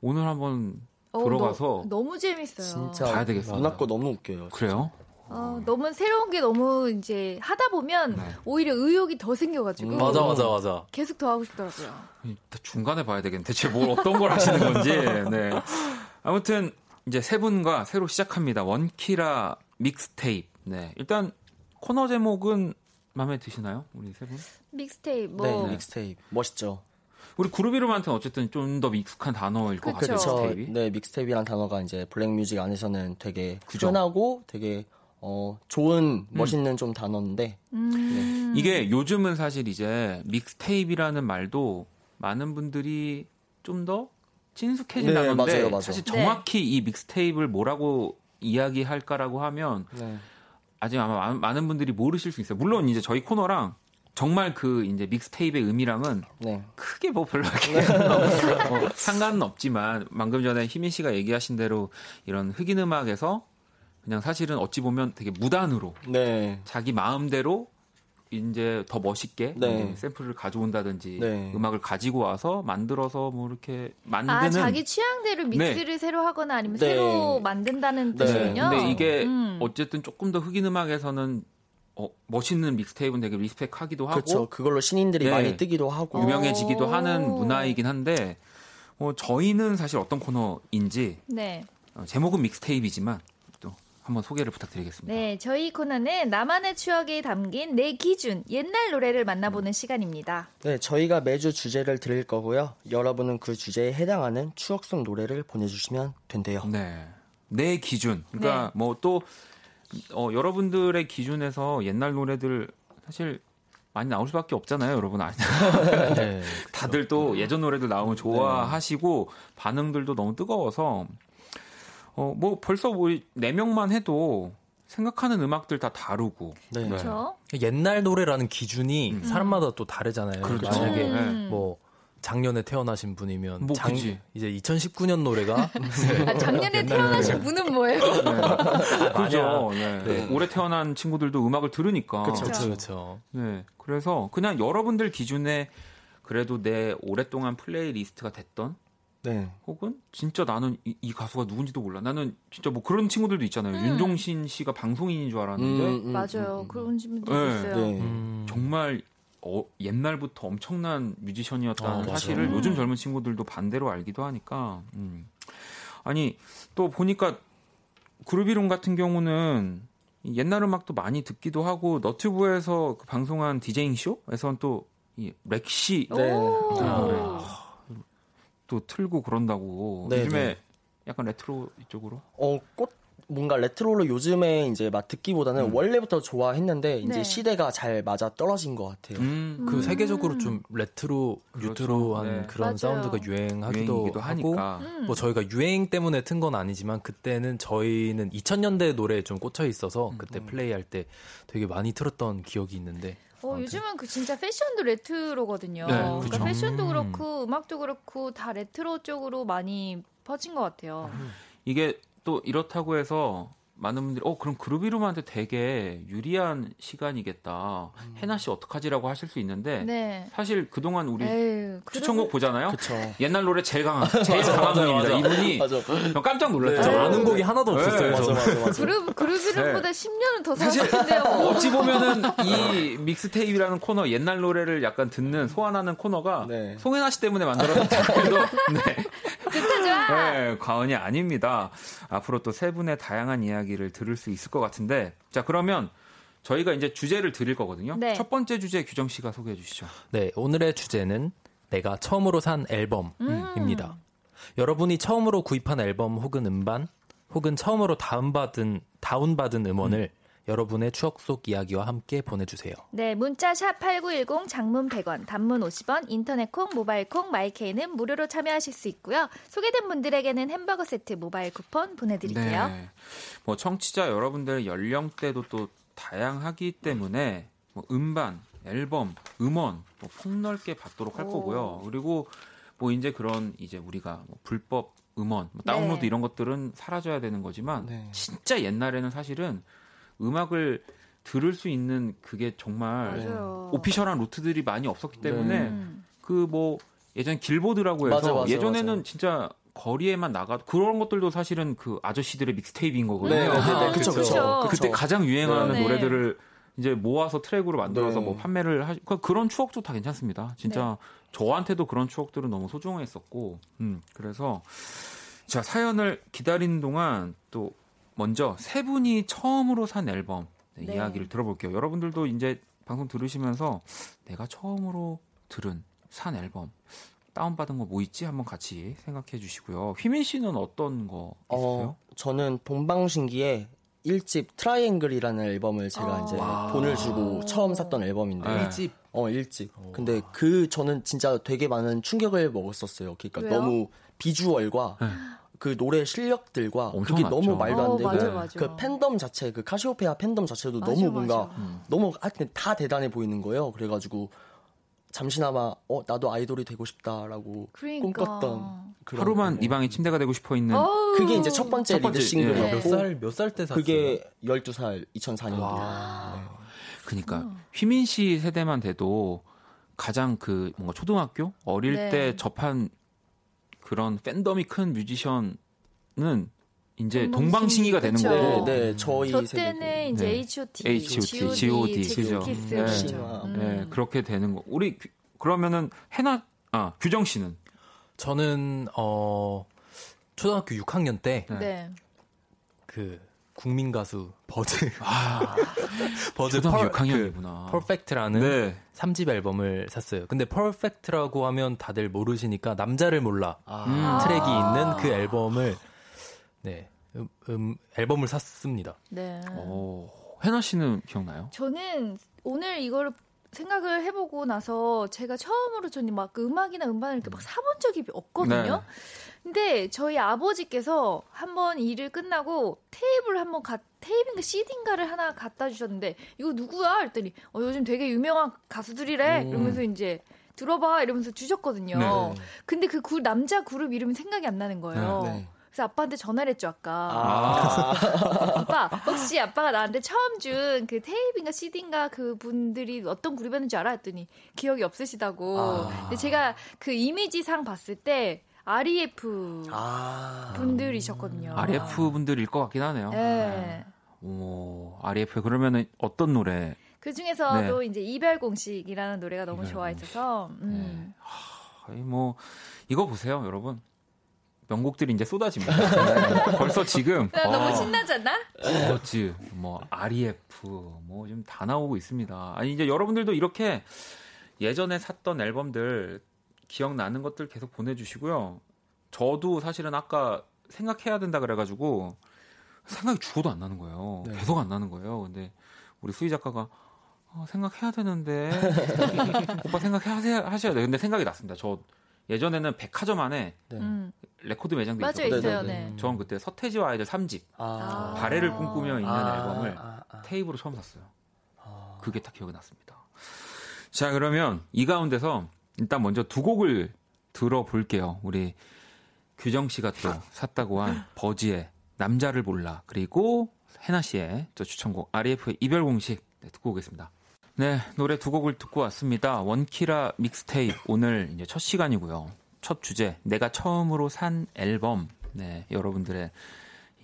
[SPEAKER 1] 오늘 한번 어, 들어가서
[SPEAKER 7] 너, 무 재밌어요.
[SPEAKER 6] 진짜
[SPEAKER 1] 봐야 되겠어요.
[SPEAKER 6] 누나 거 너무 웃겨요.
[SPEAKER 1] 그래요?
[SPEAKER 7] 어, 너무 새로운 게 너무 이제 하다 보면 네. 오히려 의욕이 더 생겨가지고
[SPEAKER 5] 음, 맞아 맞아 맞아
[SPEAKER 7] 계속 더 하고 싶더라고요.
[SPEAKER 1] 중간에 봐야 되겠는데 대체 뭘 어떤 걸 하시는 건지. 네. 아무튼 이제 세 분과 새로 시작합니다. 원키라 믹스테이프. 네. 일단 코너 제목은 마음에 드시나요? 우리 세 분?
[SPEAKER 7] 믹스테이프.
[SPEAKER 6] 뭐. 네, 믹스테이프. 멋있죠.
[SPEAKER 1] 우리 그루비룸한테는 어쨌든 좀 더 익숙한 단어일 것 같아요. 믹스테이프.
[SPEAKER 6] 네, 믹스테이프라는 단어가 이제 블랙뮤직 안에서는 되게 그죠? 편하고 되게 어, 좋은 음. 멋있는 음. 좀 단어인데
[SPEAKER 7] 음.
[SPEAKER 1] 네. 이게 요즘은 사실 이제 믹스테이프라는 말도 많은 분들이 좀 더 친숙해진 네, 단어인데 맞아요, 맞아요. 사실 정확히 네. 이 믹스테이프를 뭐라고 이야기할까라고 하면 네. 아직 아마 많은 분들이 모르실 수 있어요. 물론 이제 저희 코너랑 정말 그 이제 믹스테이프의 의미랑은 네. 크게 뭐 별로 네. 어, 상관은 없지만 방금 전에 희민 씨가 얘기하신 대로 이런 흑인 음악에서 그냥 사실은 어찌 보면 되게 무단으로 네. 자기 마음대로 이제 더 멋있게 네. 샘플을 가져온다든지 네. 음악을 가지고 와서 만들어서 뭐 이렇게 만드는 아
[SPEAKER 7] 자기 취향대로 믹스를 네. 새로 하거나 아니면 네. 새로 만든다는 네. 뜻이군요.
[SPEAKER 1] 근데 이게 음. 어쨌든 조금 더 흑인 음악에서는 어, 멋있는 믹스테이프는 되게 리스펙하기도 하고
[SPEAKER 6] 그렇죠. 그걸로 신인들이 네. 많이 뜨기도 하고
[SPEAKER 1] 유명해지기도 하는 문화이긴 한데 어, 저희는 사실 어떤 코너인지 어, 제목은 믹스테이프이지만 한번 소개를 부탁드리겠습니다.
[SPEAKER 7] 네, 저희 코너는 나만의 추억이 담긴 내 기준 옛날 노래를 만나보는 시간입니다.
[SPEAKER 6] 네, 저희가 매주 주제를 드릴 거고요. 여러분은 그 주제에 해당하는 추억 속 노래를 보내주시면 된대요.
[SPEAKER 1] 네, 내 기준. 그러니까 네. 뭐또 어, 여러분들의 기준에서 옛날 노래들 사실 많이 나올 수밖에 없잖아요, 여러분. 아니 네, 다들 또 예전 노래들 나오면 좋아하시고 반응들도 너무 뜨거워서 어, 뭐 벌써 뭐네 명만 해도 생각하는 음악들 다 다르고.
[SPEAKER 7] 네. 그렇죠.
[SPEAKER 5] 옛날 노래라는 기준이 음. 사람마다 또 다르잖아요.
[SPEAKER 1] 그렇죠.
[SPEAKER 5] 만약에 음. 뭐 작년에 태어나신 분이면 뭐 장, 이제 2019년 노래가
[SPEAKER 7] 네. 아, 작년에 태어나신 분은 뭐예요? 네.
[SPEAKER 1] 그죠. 네. 네. 올해 태어난 친구들도 음악을 들으니까.
[SPEAKER 5] 그렇죠. 그렇죠.
[SPEAKER 1] 네. 그래서 그냥 여러분들 기준에 그래도 내 오랫동안 playlist가 됐던 네. 혹은 진짜 나는 이, 이, 가수가 누군지도 몰라. 나는 진짜 뭐 그런 친구들도 있잖아요. 음. 윤종신 씨가 방송인인 줄 알았는데. 음,
[SPEAKER 7] 음, 맞아요. 음, 음. 그런 친구들 네. 있어요. 네.
[SPEAKER 1] 음. 정말 어, 옛날부터 엄청난 뮤지션이었다는 아, 사실을 요즘 젊은 친구들도 반대로 알기도 하니까. 아니 또 보니까 GroovyRoom 같은 경우는 옛날 음악도 많이 듣기도 하고 너튜브에서 그 방송한 디제잉 쇼에선 또 이 렉시 네. 노래 또 틀고 그런다고. 네 요즘에 네. 약간 레트로 이쪽으로?
[SPEAKER 6] 어, 꼭 뭔가 레트로로 요즘에 이제 막 듣기보다는 음. 원래부터 좋아했는데 이제 네. 시대가 잘 맞아 떨어진 것 같아요.
[SPEAKER 5] 음. 그 음. 세계적으로 좀 레트로 그렇죠. 뉴트로한 네. 그런 맞아요. 사운드가 유행하기도 하고 음. 뭐 저희가 유행 때문에 튼 건 아니지만 그때는 저희는 2000년대 노래에 좀 꽂혀 있어서 음. 그때 플레이할 때 되게 많이 틀었던 기억이 있는데
[SPEAKER 7] 어, 요즘은 그 진짜 패션도 레트로거든요. 네, 그러니까 그렇죠. 패션도 음. 그렇고 음악도 그렇고 다 레트로 쪽으로 많이 퍼진 것 같아요.
[SPEAKER 1] 이게 또 이렇다고 해서 많은 분들이 어 그럼 GroovyRoom한테 되게 유리한 시간이겠다. 음. 해나 씨 어떡하지라고 하실 수 있는데 네. 사실 그동안 우리 에이, 추천곡 보잖아요. 그쵸. 옛날 노래 제일 강한 제일 강한 분입니다. 이분이 맞아. 깜짝 놀랐죠.
[SPEAKER 5] 네. 아는 곡이 하나도 없었어요. 네.
[SPEAKER 7] 맞아, 맞아, 맞아. 그룹 그루비룸보다 네. 10년은 더 살았는데요.
[SPEAKER 1] 어찌 보면은 이 믹스테이프라는 코너 옛날 노래를 약간 듣는 소환하는 코너가 네. 송혜나 씨 때문에 만들어졌다 해도 네.
[SPEAKER 7] 좋다
[SPEAKER 1] 네, 과언이 아닙니다. 앞으로 또 세 분의 다양한 이야기 를 들을 수 있을 것 같은데 자 그러면 저희가 이제 주제를 드릴 거거든요. 네. 첫 번째 주제 규정 씨가 소개해 주시죠.
[SPEAKER 5] 네, 오늘의 주제는 내가 처음으로 산 앨범입니다. 음. 여러분이 처음으로 구입한 앨범 혹은 음반 혹은 처음으로 다운받은 다운받은 음원을 음. 여러분의 추억 속 이야기와 함께 보내주세요.
[SPEAKER 7] 네, 문자 샵 8910 장문 100원, 단문 50원, 인터넷 콩, 모바일 콩, 마이케이는 무료로 참여하실 수 있고요. 소개된 분들에게는 햄버거 세트 모바일 쿠폰 보내드릴게요. 네.
[SPEAKER 1] 뭐 청취자 여러분들 연령대도 또 다양하기 때문에 뭐 음반, 앨범, 음원 뭐 폭넓게 받도록 할 오. 거고요. 그리고 뭐 이제 그런 이제 우리가 뭐 불법 음원, 뭐 다운로드 네. 이런 것들은 사라져야 되는 거지만 네. 진짜 옛날에는 사실은 음악을 들을 수 있는 그게 정말 맞아요. official한 루트들이 많이 없었기 때문에 네. 그뭐 예전 길보드라고 해서 맞아, 맞아, 예전에는 맞아. 진짜 거리에만 나가 그런 것들도 사실은 그 아저씨들의 mixtape인 거거든요. 네, 네, 네, 그렇죠, 그렇죠. 그때 가장 유행하는 네. 노래들을 이제 모아서 트랙으로 만들어서 네. 뭐 판매를 하시 그 그런 추억도 다 괜찮습니다. 진짜 네. 저한테도 그런 추억들은 너무 소중했었고, 음 그래서 자 사연을 기다리는 동안 또 먼저 세 분이 처음으로 산 앨범 네, 네. 이야기를 들어볼게요. 여러분들도 이제 방송 들으시면서 내가 처음으로 들은 산 앨범 다운받은 거 뭐 있지 한번 같이 생각해 주시고요. 휘민 씨는 어떤 거 어, 있어요? 어,
[SPEAKER 6] 저는 동방신기의 1집 트라이앵글이라는 앨범을 제가 아~ 이제 와~ 돈을 주고 처음 샀던 앨범인데
[SPEAKER 5] 1집
[SPEAKER 6] 어 1집 근데 그 저는 진짜 되게 많은 충격을 먹었었어요 그러니까 왜요? 너무 비주얼과 네. 그 노래 실력들과 그게 맞죠. 너무 말도 안 어, 되고 어, 맞아, 맞아. 그 팬덤 자체 그 카시오페아 팬덤 자체도 맞아, 너무 뭔가 음. 너무 하여튼 다 대단해 보이는 거예요 그래가지고 잠시나마 어 나도 아이돌이 되고 싶다라고 그러니까. 꿈꿨던
[SPEAKER 1] 하루만 네 방의 침대가 되고 싶어 있는
[SPEAKER 6] 그게 이제 첫 번째, 첫 번째 리드 싱글이었고
[SPEAKER 5] 예. 몇살 몇 살 때 샀어요?
[SPEAKER 6] 그게 12살 2004년도. 네.
[SPEAKER 1] 그러니까 음. 휘민 씨 세대만 돼도 가장 그 뭔가 초등학교 어릴 네. 때 접한 그런 팬덤이 큰 뮤지션은 이제 동방신기가 되는 그쵸. 거고.
[SPEAKER 6] 네, 네, 저희
[SPEAKER 7] 저 때는 세대. 이제 네. H.O.T,
[SPEAKER 1] H.O.T, G.O.D,
[SPEAKER 7] 그죠. 네.
[SPEAKER 1] 음. 네, 그렇게 되는 거. 우리 그러면은 해나 아 규정 씨는
[SPEAKER 5] 저는 어 초등학교 6학년 때그
[SPEAKER 7] 네.
[SPEAKER 5] 그 국민 가수 버즈 아,
[SPEAKER 1] 버즈 초등학교 6학년이구나.
[SPEAKER 5] 그 Perfect라는 네. 3집 앨범을 샀어요. 근데 Perfect라고 하면 다들 모르시니까 남자를 몰라 아. 트랙이 있는 그 앨범을 네. 음, 음, 앨범을 샀습니다.
[SPEAKER 7] 네.
[SPEAKER 1] 오, 해나 씨는 기억나요?
[SPEAKER 7] 저는 오늘 이걸 생각을 해보고 나서 제가 처음으로 저는 막그 음악이나 음반을 이렇게 막 사본 적이 없거든요. 네. 근데 저희 아버지께서 한번 일을 끝나고 테이블 한번 가, 테이프인가 CD인가를 하나 갖다 주셨는데 이거 누구야? 했더니 어, 요즘 되게 유명한 가수들이래. 음. 이러면서 이제 들어봐 이러면서 주셨거든요. 네. 근데 그 구, 남자 그룹 이름이 생각이 안 나는 거예요. 네. 그래서 아빠한테 전화를 했죠 아까. 아. 아빠 혹시 아빠가 나한테 처음 준 그 테이프인가 CD인가 그 분들이 어떤 그룹이었는지 알아? 했더니 기억이 없으시다고. 아. 근데 제가 그 이미지상 봤을 때 REF 아. 분들이셨거든요.
[SPEAKER 1] REF 분들일 것 같긴 하네요.
[SPEAKER 7] 네.
[SPEAKER 1] 오, REF 그러면은 어떤 노래?
[SPEAKER 7] 그 중에서도 네. 이제 이별 공식이라는 노래가 너무 좋아했어서. 음. 네.
[SPEAKER 1] 하, 뭐 이거 보세요, 여러분. 명곡들이 이제 쏟아집니다. 네. 벌써 지금
[SPEAKER 7] 너무 어, 신나잖아.
[SPEAKER 1] 버즈, 뭐 REF, 뭐 지금 다 나오고 있습니다. 아니 이제 여러분들도 이렇게 예전에 샀던 앨범들 기억나는 것들 계속 보내주시고요. 저도 사실은 아까 생각해야 된다 그래가지고 생각이 죽어도 안 나는 거예요. 네. 계속 안 나는 거예요. 근데 우리 수희 작가가 어, 생각해야 되는데 오빠 생각하셔야 하셔야 돼. 근데 생각이 났습니다. 저 예전에는 백화점 안에 네. 음. 레코드 매장도
[SPEAKER 7] 맞아, 있었거든요. 네.
[SPEAKER 1] 저는 그때 서태지와 아이들 3집 아. 발해를 꿈꾸며 있는 아. 앨범을 아. 아. 테이프로 처음 샀어요. 아. 그게 딱 기억이 났습니다. 자 그러면 이 가운데서 일단 먼저 두 곡을 들어볼게요. 우리 규정 씨가 또 샀다고 한 버즈의 남자를 몰라 그리고 해나 씨의 또 추천곡 RF의 이별 공식 네, 듣고 오겠습니다. 네, 노래 두 곡을 듣고 왔습니다. 원키라 믹스테이프 오늘 이제 첫 시간이고요. 첫 주제 내가 처음으로 산 앨범. 네, 여러분들의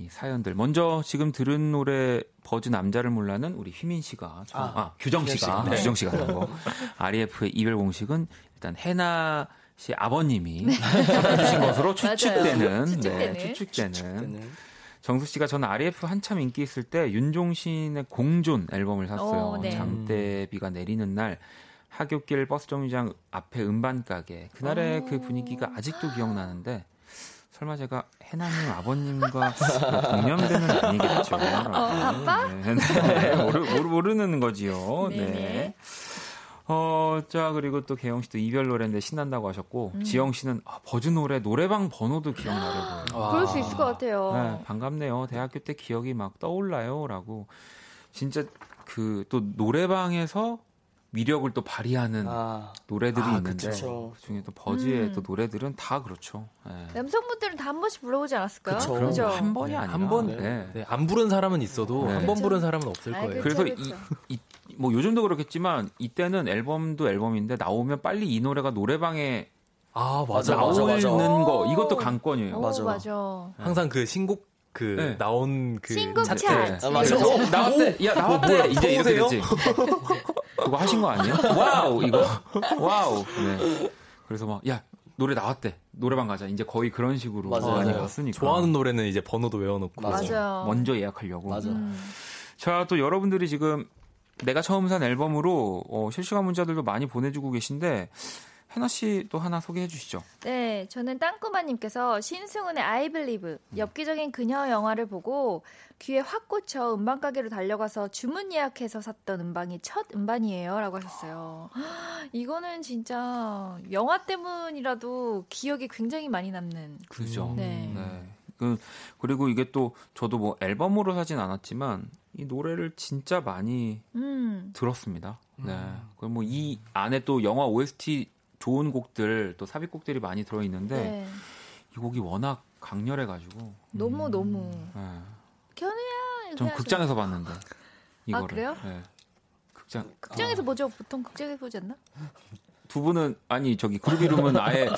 [SPEAKER 1] 이 사연들. 먼저 지금 들은 노래 버즈 남자를 몰라는 우리 휘민 씨가 아, 아 규정 씨가 네. 규정 씨가 한 거. REF의 이별 공식은 일단 해나 씨 아버님이 네. 주신 것으로 추측되는, 추측되는. 네, 추측되는. 추측되는. 정수 씨가 저는 RF 한참 인기 있을 때 윤종신의 공존 앨범을 샀어요. 오, 네. 장대비가 내리는 날 하굣길 버스 정류장 앞에 음반 가게. 그날의 오. 그 분위기가 아직도 기억나는데 설마 제가 해나님 아버님과 동년배는 아니겠죠? 어,
[SPEAKER 7] 아빠?
[SPEAKER 1] 네, 네. 모르, 모르, 모르는 거지요. 네네. 네. 어, 자, 그리고 또 개영 씨도 이별 노래인데 신난다고 하셨고, 음. 지영 씨는 아, 버즈 노래 노래방 번호도 기억나려고.
[SPEAKER 7] 그럴 수 있을 것 같아요.
[SPEAKER 1] 네, 반갑네요. 대학교 때 기억이 막 떠올라요. 라고. 진짜 그 또 노래방에서 위력을 또 발휘하는 아. 노래들이 아, 있는데 그쵸. 그중에 또 버즈의 음. 또 노래들은 다 그렇죠.
[SPEAKER 7] 네. 남성분들은 다 한 번씩 불러보지 않았을까요?
[SPEAKER 1] 그쵸. 그죠? 한 번이 네, 아니라
[SPEAKER 5] 한 번. 네. 네. 안 부른 사람은 있어도 네. 한번 부른 사람은 없을 아, 거예요.
[SPEAKER 1] 그래서 이, 이, 뭐 요즘도 그렇겠지만 이때는 앨범도 앨범인데 나오면 빨리 이 노래가 노래방에 아 맞아 나오는 맞아, 맞아. 거 이것도 관건이에요.
[SPEAKER 7] 오, 맞아. 맞아.
[SPEAKER 5] 항상 그 신곡 그 네. 나온 그
[SPEAKER 7] 신곡 차트
[SPEAKER 1] 아, 맞아. 어, 나왔대. 야 나왔대. 뭐, 이제 이렇게 됐지. 그거 하신 거 아니에요? wow 이거 wow. 네. 그래서 막 야 노래 나왔대. 노래방 가자. 이제 거의 그런 식으로 맞아, 많이 갔으니까.
[SPEAKER 5] 좋아하는 노래는 이제 번호도 외워놓고
[SPEAKER 7] 맞아.
[SPEAKER 1] 먼저 예약하려고.
[SPEAKER 6] 맞아. 음.
[SPEAKER 1] 자, 또 여러분들이 지금 내가 처음 산 앨범으로 어, 실시간 문자들도 많이 보내주고 계신데 해나 씨 또 하나 소개해 주시죠.
[SPEAKER 7] 네, 저는 땅꼬마님께서 신승훈의 I Believe 음. 엽기적인 그녀 영화를 보고 귀에 확 꽂혀 음반 가게로 달려가서 주문 예약해서 샀던 음반이 첫 음반이에요라고 하셨어요. 이거는 진짜 영화 때문이라도 기억이 굉장히 많이 남는.
[SPEAKER 1] 그죠. 네. 네. 그 그리고 이게 또 저도 뭐 앨범으로 사진 않았지만 이 노래를 진짜 많이 음. 들었습니다. 네. 음. 뭐이 안에 또 영화 OST 좋은 곡들 또 삽입곡들이 많이 들어 있는데 네. 이 곡이 워낙 강렬해 가지고
[SPEAKER 7] 너무 음. 너무 네. 견우야
[SPEAKER 1] 전 극장에서 봤는데 아, 이거를
[SPEAKER 7] 아 그래요?
[SPEAKER 1] 네. 극장
[SPEAKER 7] 극장에서 아. 보죠 보통 극장에서 보지 않나?
[SPEAKER 1] 두 분은 아니 저기 그루비룸은 아예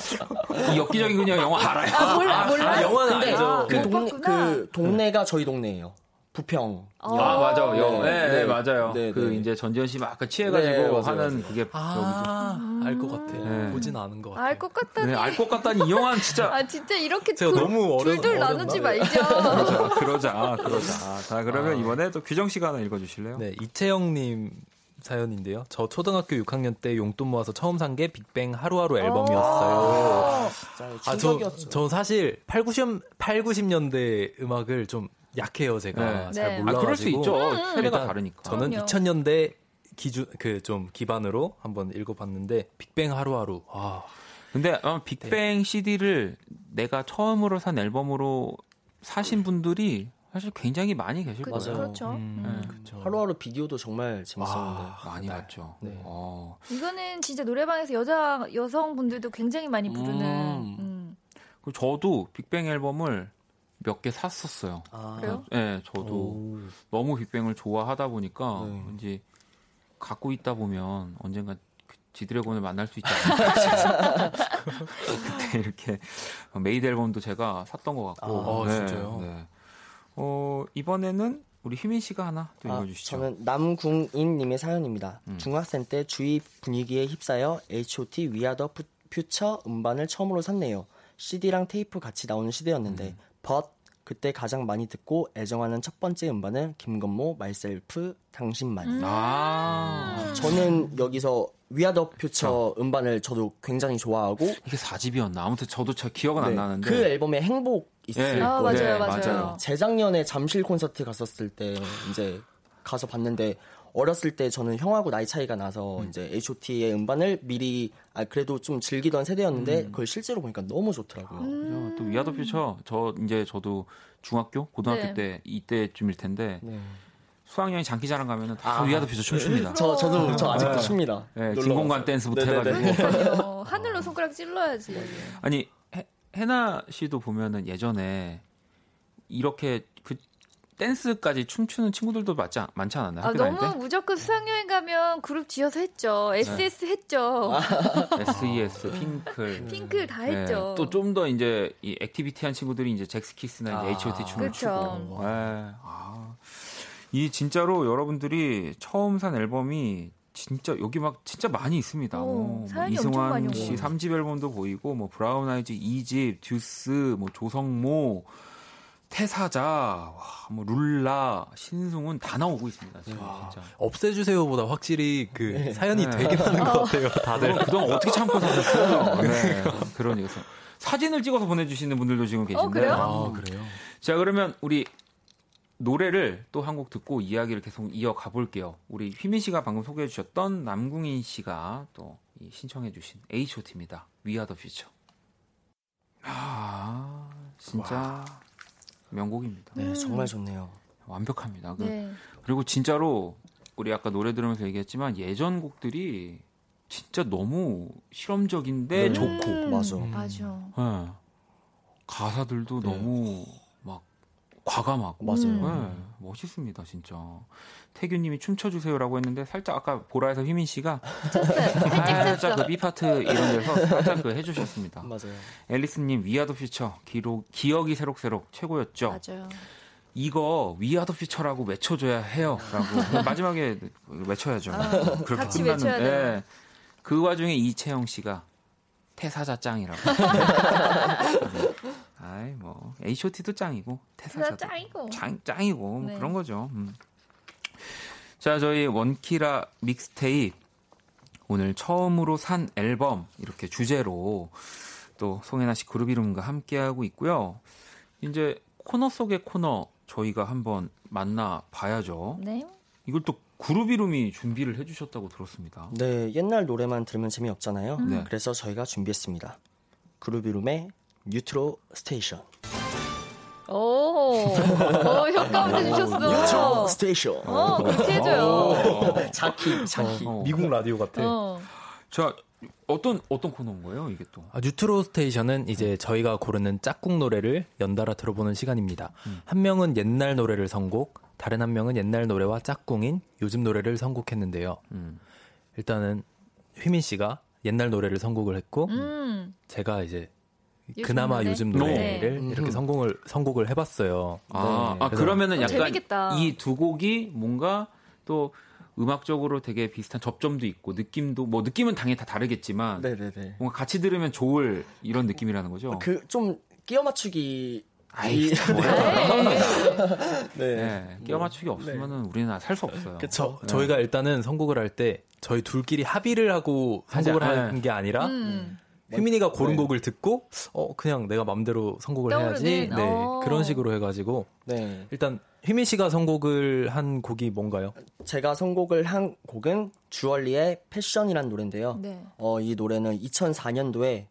[SPEAKER 1] 이 엽기적인 그냥 영화 알아요.
[SPEAKER 7] 아 몰라 몰라.
[SPEAKER 6] 아, 영화는 알죠. 그, 동, 그 동네가 저희 동네예요. 부평.
[SPEAKER 1] 아, 맞아. 요. 네, 네, 네, 맞아요. 네, 그 네. 이제 전지현 씨막 아까 취해가지고 네, 하는 그게
[SPEAKER 5] 아, 알것 같아. 네. 보진 않은 것 같아.
[SPEAKER 7] 알 것 같다니.
[SPEAKER 1] 네, 알것 같다니 이 영화는 진짜.
[SPEAKER 7] 아 진짜 이렇게 제가 둘, 너무 어려, 둘둘 나누지 말죠.
[SPEAKER 1] 그러자, 그러자, 그러자. 자 그러면 아. 이번에 또 규정 씨가 하나 읽어주실래요?
[SPEAKER 5] 네, 이채영님 사연인데요. 저 초등학교 6학년 때 용돈 모아서 처음 산 게 빅뱅 하루하루 앨범이었어요.
[SPEAKER 6] 아, 저,
[SPEAKER 5] 저 사실 8, 90, 8, 90년대 음악을 좀 약해요, 제가. 네. 잘 몰라 아,
[SPEAKER 1] 그럴 수 있죠. 세대가 다르니까.
[SPEAKER 5] 저는 그럼요. 2000년대 기준 그 좀 기반으로 한번 읽어봤는데 빅뱅 하루하루. 와.
[SPEAKER 1] 근데 어, 빅뱅 네. CD를 내가 처음으로 산 앨범으로 사신 분들이 사실 굉장히 많이 계실
[SPEAKER 7] 그,
[SPEAKER 1] 거예요.
[SPEAKER 7] 그렇죠. 음,
[SPEAKER 6] 네. 그렇죠. 하루하루 비디오도 정말 재밌었는데
[SPEAKER 1] 아, 많이 네. 봤죠. 네. 어.
[SPEAKER 7] 이거는 진짜 노래방에서 여자 여성분들도 굉장히 많이 부르는. 음. 음.
[SPEAKER 1] 저도 빅뱅 앨범을 몇 개 샀었어요.
[SPEAKER 7] 아. 그래요?
[SPEAKER 1] 네, 저도 오. 너무 빅뱅을 좋아하다 보니까 네. 왠지 갖고 있다 보면 언젠가 그 지드래곤을 만날 수 있지 않을까 그때 이렇게 MADE 앨범도 제가 샀던 것 같고.
[SPEAKER 5] 아, 네, 진짜요?
[SPEAKER 1] 네. 어, 이번에는 우리 휘민 씨가 하나 또 아, 읽어주시죠.
[SPEAKER 6] 저는 남궁인님의 사연입니다. 음. 중학생 때 주위 분위기에 휩싸여 H.O.T. We Are The 퓨처 음반을 처음으로 샀네요. CD랑 테이프 같이 나오는 시대였는데 음. but 그때 가장 많이 듣고 애정하는 첫 번째 음반은 김건모 Myself 당신만. 음~ 아. 저는 여기서 We Are The Future 음반을 저도 굉장히 좋아하고
[SPEAKER 1] 이게 4집이었나? 아무튼 저도 잘 기억은 네. 안 나는데
[SPEAKER 6] 그 앨범에 행복 있을 네.
[SPEAKER 7] 아, 거예요. 맞아요, 맞아요.
[SPEAKER 6] 맞아요. 재작년에 잠실 콘서트 갔었을 때 이제 가서 봤는데 어렸을 때 저는 형하고 나이 차이가 나서 음. 이제 H.O.T의 음반을 미리 아 그래도 좀 즐기던 세대였는데 음. 그걸 실제로 보니까 너무 좋더라고요.
[SPEAKER 1] 음. 또 위아더 퓨처 저 이제 저도 중학교 고등학교 네. 때 이때쯤일 텐데 네. 수학여행 장기자랑 가면은 다 아, 위아더 퓨처 춤춥니다.
[SPEAKER 6] 저 저도 저 아직도 네. 춥니다.
[SPEAKER 1] 네, 진공관 댄스부터 해가지고
[SPEAKER 7] 어, 하늘로 손가락 찔러야지.
[SPEAKER 1] 아니 해, 해나 씨도 보면은 예전에 이렇게 그 댄스까지 춤추는 친구들도 많지, 많지 않았나요?
[SPEAKER 7] 아, 너무 때? 무조건 수학여행 가면 그룹 지어서 했죠. SS 네. 했죠.
[SPEAKER 1] SES, 아. 핑클.
[SPEAKER 7] 핑클 다 네. 했죠.
[SPEAKER 1] 또 좀 더 이제 이 activity한 친구들이 이제 젝스키스나 아. H.O.T 춤을 그쵸. 추고. 네. 아. 이 진짜로 여러분들이 처음 산 앨범이 진짜 여기 막 진짜 많이 있습니다. 오, 뭐, 이승환 씨 3집 앨범도 보이고 뭐 브라운 아이즈 2집, 듀스, 뭐 조성모 태사자, 와, 뭐 룰라, 신승훈 다 나오고 있습니다. 진짜.
[SPEAKER 5] 없애주세요보다 확실히 그 네. 사연이 네. 되게 많은 것 같아요. 다들
[SPEAKER 1] 그동안 어떻게 참고 사셨어요? 네. 그러니까 사진을 찍어서 보내주시는 분들도 지금 계신데. 어,
[SPEAKER 7] 그래요?
[SPEAKER 5] 아, 그래요?
[SPEAKER 1] 자 그러면 우리 노래를 또 한 곡 듣고 이야기를 계속 이어가 볼게요. 우리 휘민 씨가 방금 소개해 주셨던 남궁인 씨가 또 신청해 주신 H.O.T입니다. We Are The Future. 아, 진짜. 와. 명곡입니다.
[SPEAKER 6] 네, 정말 좋네요.
[SPEAKER 1] 완벽합니다. 그, 네. 그리고 진짜로 우리 아까 노래 들으면서 얘기했지만 예전 곡들이 진짜 너무 실험적인데 네. 좋고
[SPEAKER 6] 음, 맞아.
[SPEAKER 7] 맞아.
[SPEAKER 1] 네. 가사들도 네. 너무 막 과감하고
[SPEAKER 6] 맞아요.
[SPEAKER 1] 네. 멋있습니다, 진짜. 태균님이 춤춰주세요라고 했는데 살짝 아까 보라에서 휘민 씨가 살짝 그 B 파트 이런 데서 살짝 그 해주셨습니다.
[SPEAKER 6] 맞아요.
[SPEAKER 1] 앨리스님 위아더 퓨처 기록 기억이 새록새록 최고였죠.
[SPEAKER 7] 맞아요.
[SPEAKER 1] 이거 위아더 퓨처라고 외쳐줘야 해요라고 마지막에 외쳐야죠. 아,
[SPEAKER 7] 그렇게 같이 외쳐야 돼요. 네.
[SPEAKER 1] 그 와중에 이채영 씨가 태사자 짱이라고. 아이 뭐 H.O.T도 짱이고 태사자도
[SPEAKER 7] 짱이고
[SPEAKER 1] 짱, 짱이고 뭐 네. 그런 거죠. 음. 자 저희 원키라 믹스테이프 오늘 처음으로 산 앨범 이렇게 주제로 또 송혜나 씨 그룹 이름과 함께 하고 있고요. 이제 코너 속의 코너 저희가 한번 만나 봐야죠.
[SPEAKER 7] 네.
[SPEAKER 1] 이걸 또 그룹 이름이 준비를 해주셨다고 들었습니다.
[SPEAKER 6] 네, 옛날 노래만 들으면 재미없잖아요. 음. 그래서 저희가 준비했습니다. 그룹 이름의 뉴트로 스테이션.
[SPEAKER 7] 오, 오 효과음 해주셨어.
[SPEAKER 6] 뉴트로 station.
[SPEAKER 7] 어, 그렇게 해줘요.
[SPEAKER 6] 자키, 자키. 어,
[SPEAKER 5] 어. 미국 라디오 같아.
[SPEAKER 1] 어. 자, 어떤 어떤 코너인 거예요, 이게 또?
[SPEAKER 5] 아, 뉴트로 station은 이제 저희가 고르는 짝꿍 노래를 연달아 들어보는 시간입니다. 음. 한 명은 옛날 노래를 선곡, 다른 한 명은 옛날 노래와 짝꿍인 요즘 노래를 선곡했는데요. 음. 일단은 휘민 씨가 옛날 노래를 선곡을 했고, 음. 제가 이제 그나마 노래? 요즘 노래를 네. 이렇게 음. 선곡을 선곡을 해봤어요.
[SPEAKER 1] 아, 네. 아 그러면은 약간 이 두 곡이 뭔가 또 음악적으로 되게 비슷한 접점도 있고 느낌도 뭐 느낌은 당연히 다 다르겠지만 네네네. 뭔가 같이 들으면 좋을 이런 느낌이라는 거죠.
[SPEAKER 6] 그 좀 끼워 맞추기 아이,
[SPEAKER 1] 네. 네. 끼워 맞추기 없으면은 네. 우리는 살 수 없어요.
[SPEAKER 5] 그쵸. 네. 저희가 일단은 선곡을 할 때 저희 둘끼리 합의를 하고 선곡을 하는 게 아니라 음. 휘민이가 고른 네. 곡을 듣고 어 그냥 내가 맘대로 선곡을 해야지 네 어. 그런 식으로 해가지고 네. 일단 휘민 씨가 선곡을 한 곡이 뭔가요?
[SPEAKER 6] 제가 선곡을 한 곡은 주얼리의 패션이란 노래인데요. 네. 어이 노래는 2004년도에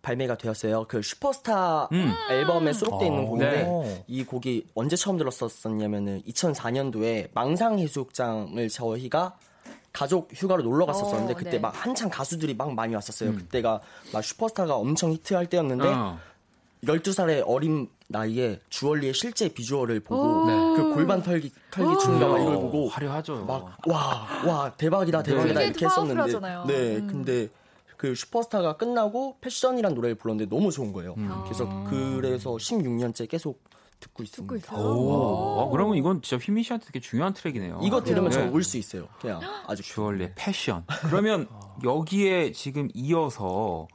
[SPEAKER 6] 발매가 되었어요. 그 슈퍼스타 음. 앨범에 수록되어 있는 아, 곡인데 네. 이 곡이 언제 처음 들었었냐면은 2004년도에 망상 해수욕장을 저희가 가족 휴가로 놀러 갔었었는데 어, 그때 네. 막 한창 가수들이 막 많이 왔었어요. 음. 그때가 막 슈퍼스타가 엄청 히트할 때였는데 어. 12살의 어린 나이에 주얼리의 실제 비주얼을 보고 네. 그 골반 털기 털기 춤과 막 이걸 보고
[SPEAKER 1] 화려하죠.
[SPEAKER 6] 막 와 와 대박이다 대박이다 네. 이렇게 했었는데 네 음. 근데 그 슈퍼스타가 끝나고 패션이란 노래를 불렀는데 너무 좋은 거예요. 음. 그래서 그래서 16년째 계속 듣고 있습니다. 듣고
[SPEAKER 1] 오. 아, 그러면 이건 진짜 휘민 씨한테 되게 중요한 트랙이네요.
[SPEAKER 6] 이거 들으면 네. 저울 수 있어요. 그냥 아주
[SPEAKER 1] 주얼리의 패션. 그러면 여기에 지금 이어서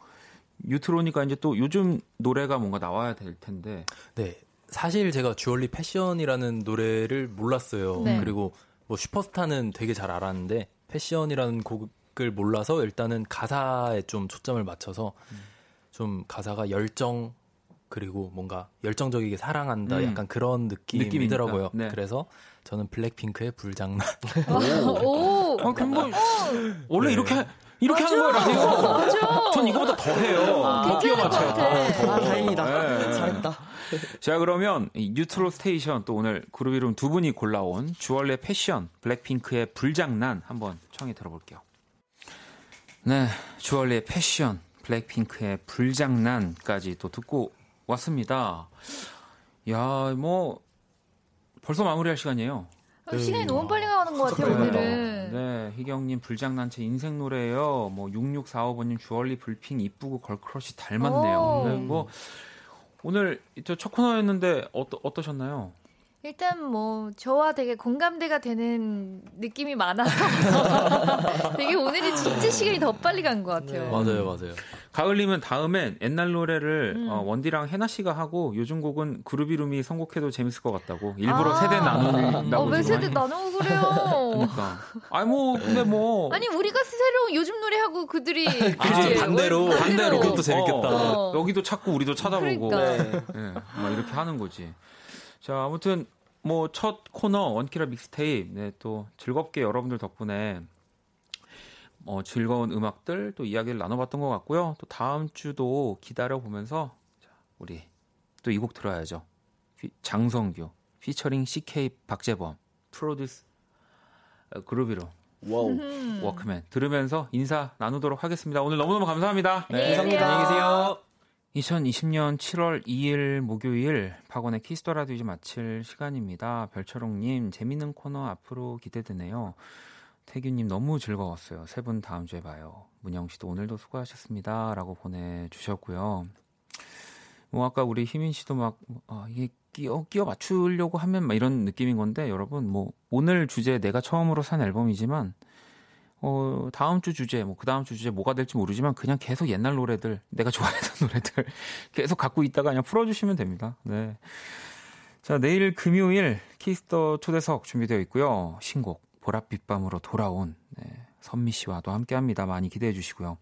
[SPEAKER 1] 유트로니까 이제 또 요즘 노래가 뭔가 나와야 될 텐데.
[SPEAKER 5] 네. 사실 제가 주얼리 패션이라는 노래를 몰랐어요. 네. 그리고 뭐 슈퍼스타는 되게 잘 알았는데 패션이라는 곡을 몰라서 일단은 가사에 좀 초점을 맞춰서 음. 좀 가사가 열정 그리고 뭔가 열정적이게 사랑한다 음. 약간 그런 느낌이더라고요. 네. 그래서 저는 블랙핑크의 불장난.
[SPEAKER 1] 오, 오. 아, 그럼 원래 네. 이렇게 이렇게 맞아. 하는 거예요, 라디오. 맞아. 전 이거보다 더 해요. 아, 더 끼워 맞춰요.
[SPEAKER 6] 아, 다행이다. 네. 잘했다.
[SPEAKER 1] 자, 그러면 뉴트로 station 또 오늘 그룹 이름 두 분이 골라온 쥬얼리의 Passion, 블랙핑크의 불장난 한번 청해 들어볼게요. 네, 주얼리의 Passion, 블랙핑크의 불장난까지 또 듣고 왔습니다. 야, 뭐 벌써 마무리할 시간이에요.
[SPEAKER 7] 네. 시간이 너무 빨리 가는 것 같아요, 오늘은.
[SPEAKER 1] 네, 희경님 불장난체 인생 노래예요. 뭐 6645번님 주얼리 불핑 이쁘고 걸크러쉬 닮았네요. 네, 뭐 오늘 첫 코너였는데 어떠, 어떠셨나요?
[SPEAKER 7] 일단 뭐 저와 되게 공감대가 되는 느낌이 많아서 되게 오늘이 진짜 시간이 더 빨리 간 것 같아요. 네.
[SPEAKER 5] 맞아요, 맞아요.
[SPEAKER 1] 가을님은 다음엔 옛날 노래를 음. 어, 원디랑 해나 씨가 하고 요즘 곡은 그룹 이름이 선곡해도 재밌을 것 같다고 일부러 아~ 세대 나누는
[SPEAKER 7] 어, 왜 세대 나누고 그래요?
[SPEAKER 1] 그러니까. 아니 뭐 근데 뭐
[SPEAKER 7] 아니 우리가 새로운 요즘 노래 하고 그들이
[SPEAKER 5] 그치, 아, 반대로 반대로 그것도 재밌겠다. 어,
[SPEAKER 1] 어. 여기도 찾고 우리도 찾아보고 그러니까. 네. 네. 막 이렇게 하는 거지. 자, 아무튼 뭐 첫 코너 원키라 믹스테이프 네, 또 즐겁게 여러분들 덕분에 어, 즐거운 음악들 또 이야기를 나눠봤던 것 같고요. 또 다음 주도 기다려 보면서 우리 또 이 곡 들어야죠. 피, 장성규 피처링 Sik-K 박재범 produce GroovyRoom 와우. 워크맨 들으면서 인사 나누도록 하겠습니다. 오늘 너무너무 감사합니다.
[SPEAKER 6] 네, 감사합니다. 안녕히 계세요.
[SPEAKER 1] 2020년 7월 2일 목요일 박원의 키스 더 라디오 이제 마칠 시간입니다. 별철홍님 재밌는 코너 앞으로 기대되네요. 태균님 너무 즐거웠어요. 세 분 다음 주에 봐요. 문영 씨도 오늘도 수고하셨습니다 라고 보내주셨고요. 뭐 아까 우리 희민 씨도 막 아, 이게 끼어 끼어 맞추려고 하면 막 이런 느낌인 건데 여러분 뭐 오늘 주제 내가 처음으로 산 앨범이지만 어, 다음 주 주제, 뭐, 그 다음 주 주제 뭐가 될지 모르지만 그냥 계속 옛날 노래들, 내가 좋아했던 노래들 계속 갖고 있다가 그냥 풀어주시면 됩니다. 네. 자, 내일 금요일 키스 더 초대석 준비되어 있고요. 신곡, 보랏빛 밤으로 돌아온, 네, 선미 씨와도 함께 합니다. 많이 기대해 주시고요.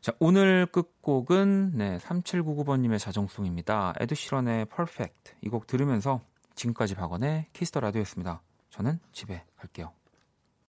[SPEAKER 1] 자, 오늘 끝곡은, 네, 3799번님의 자정송입니다. 에드시런의 Perfect. 이곡 들으면서 지금까지 박원의 키스 더 라디오였습니다. 저는 집에 갈게요.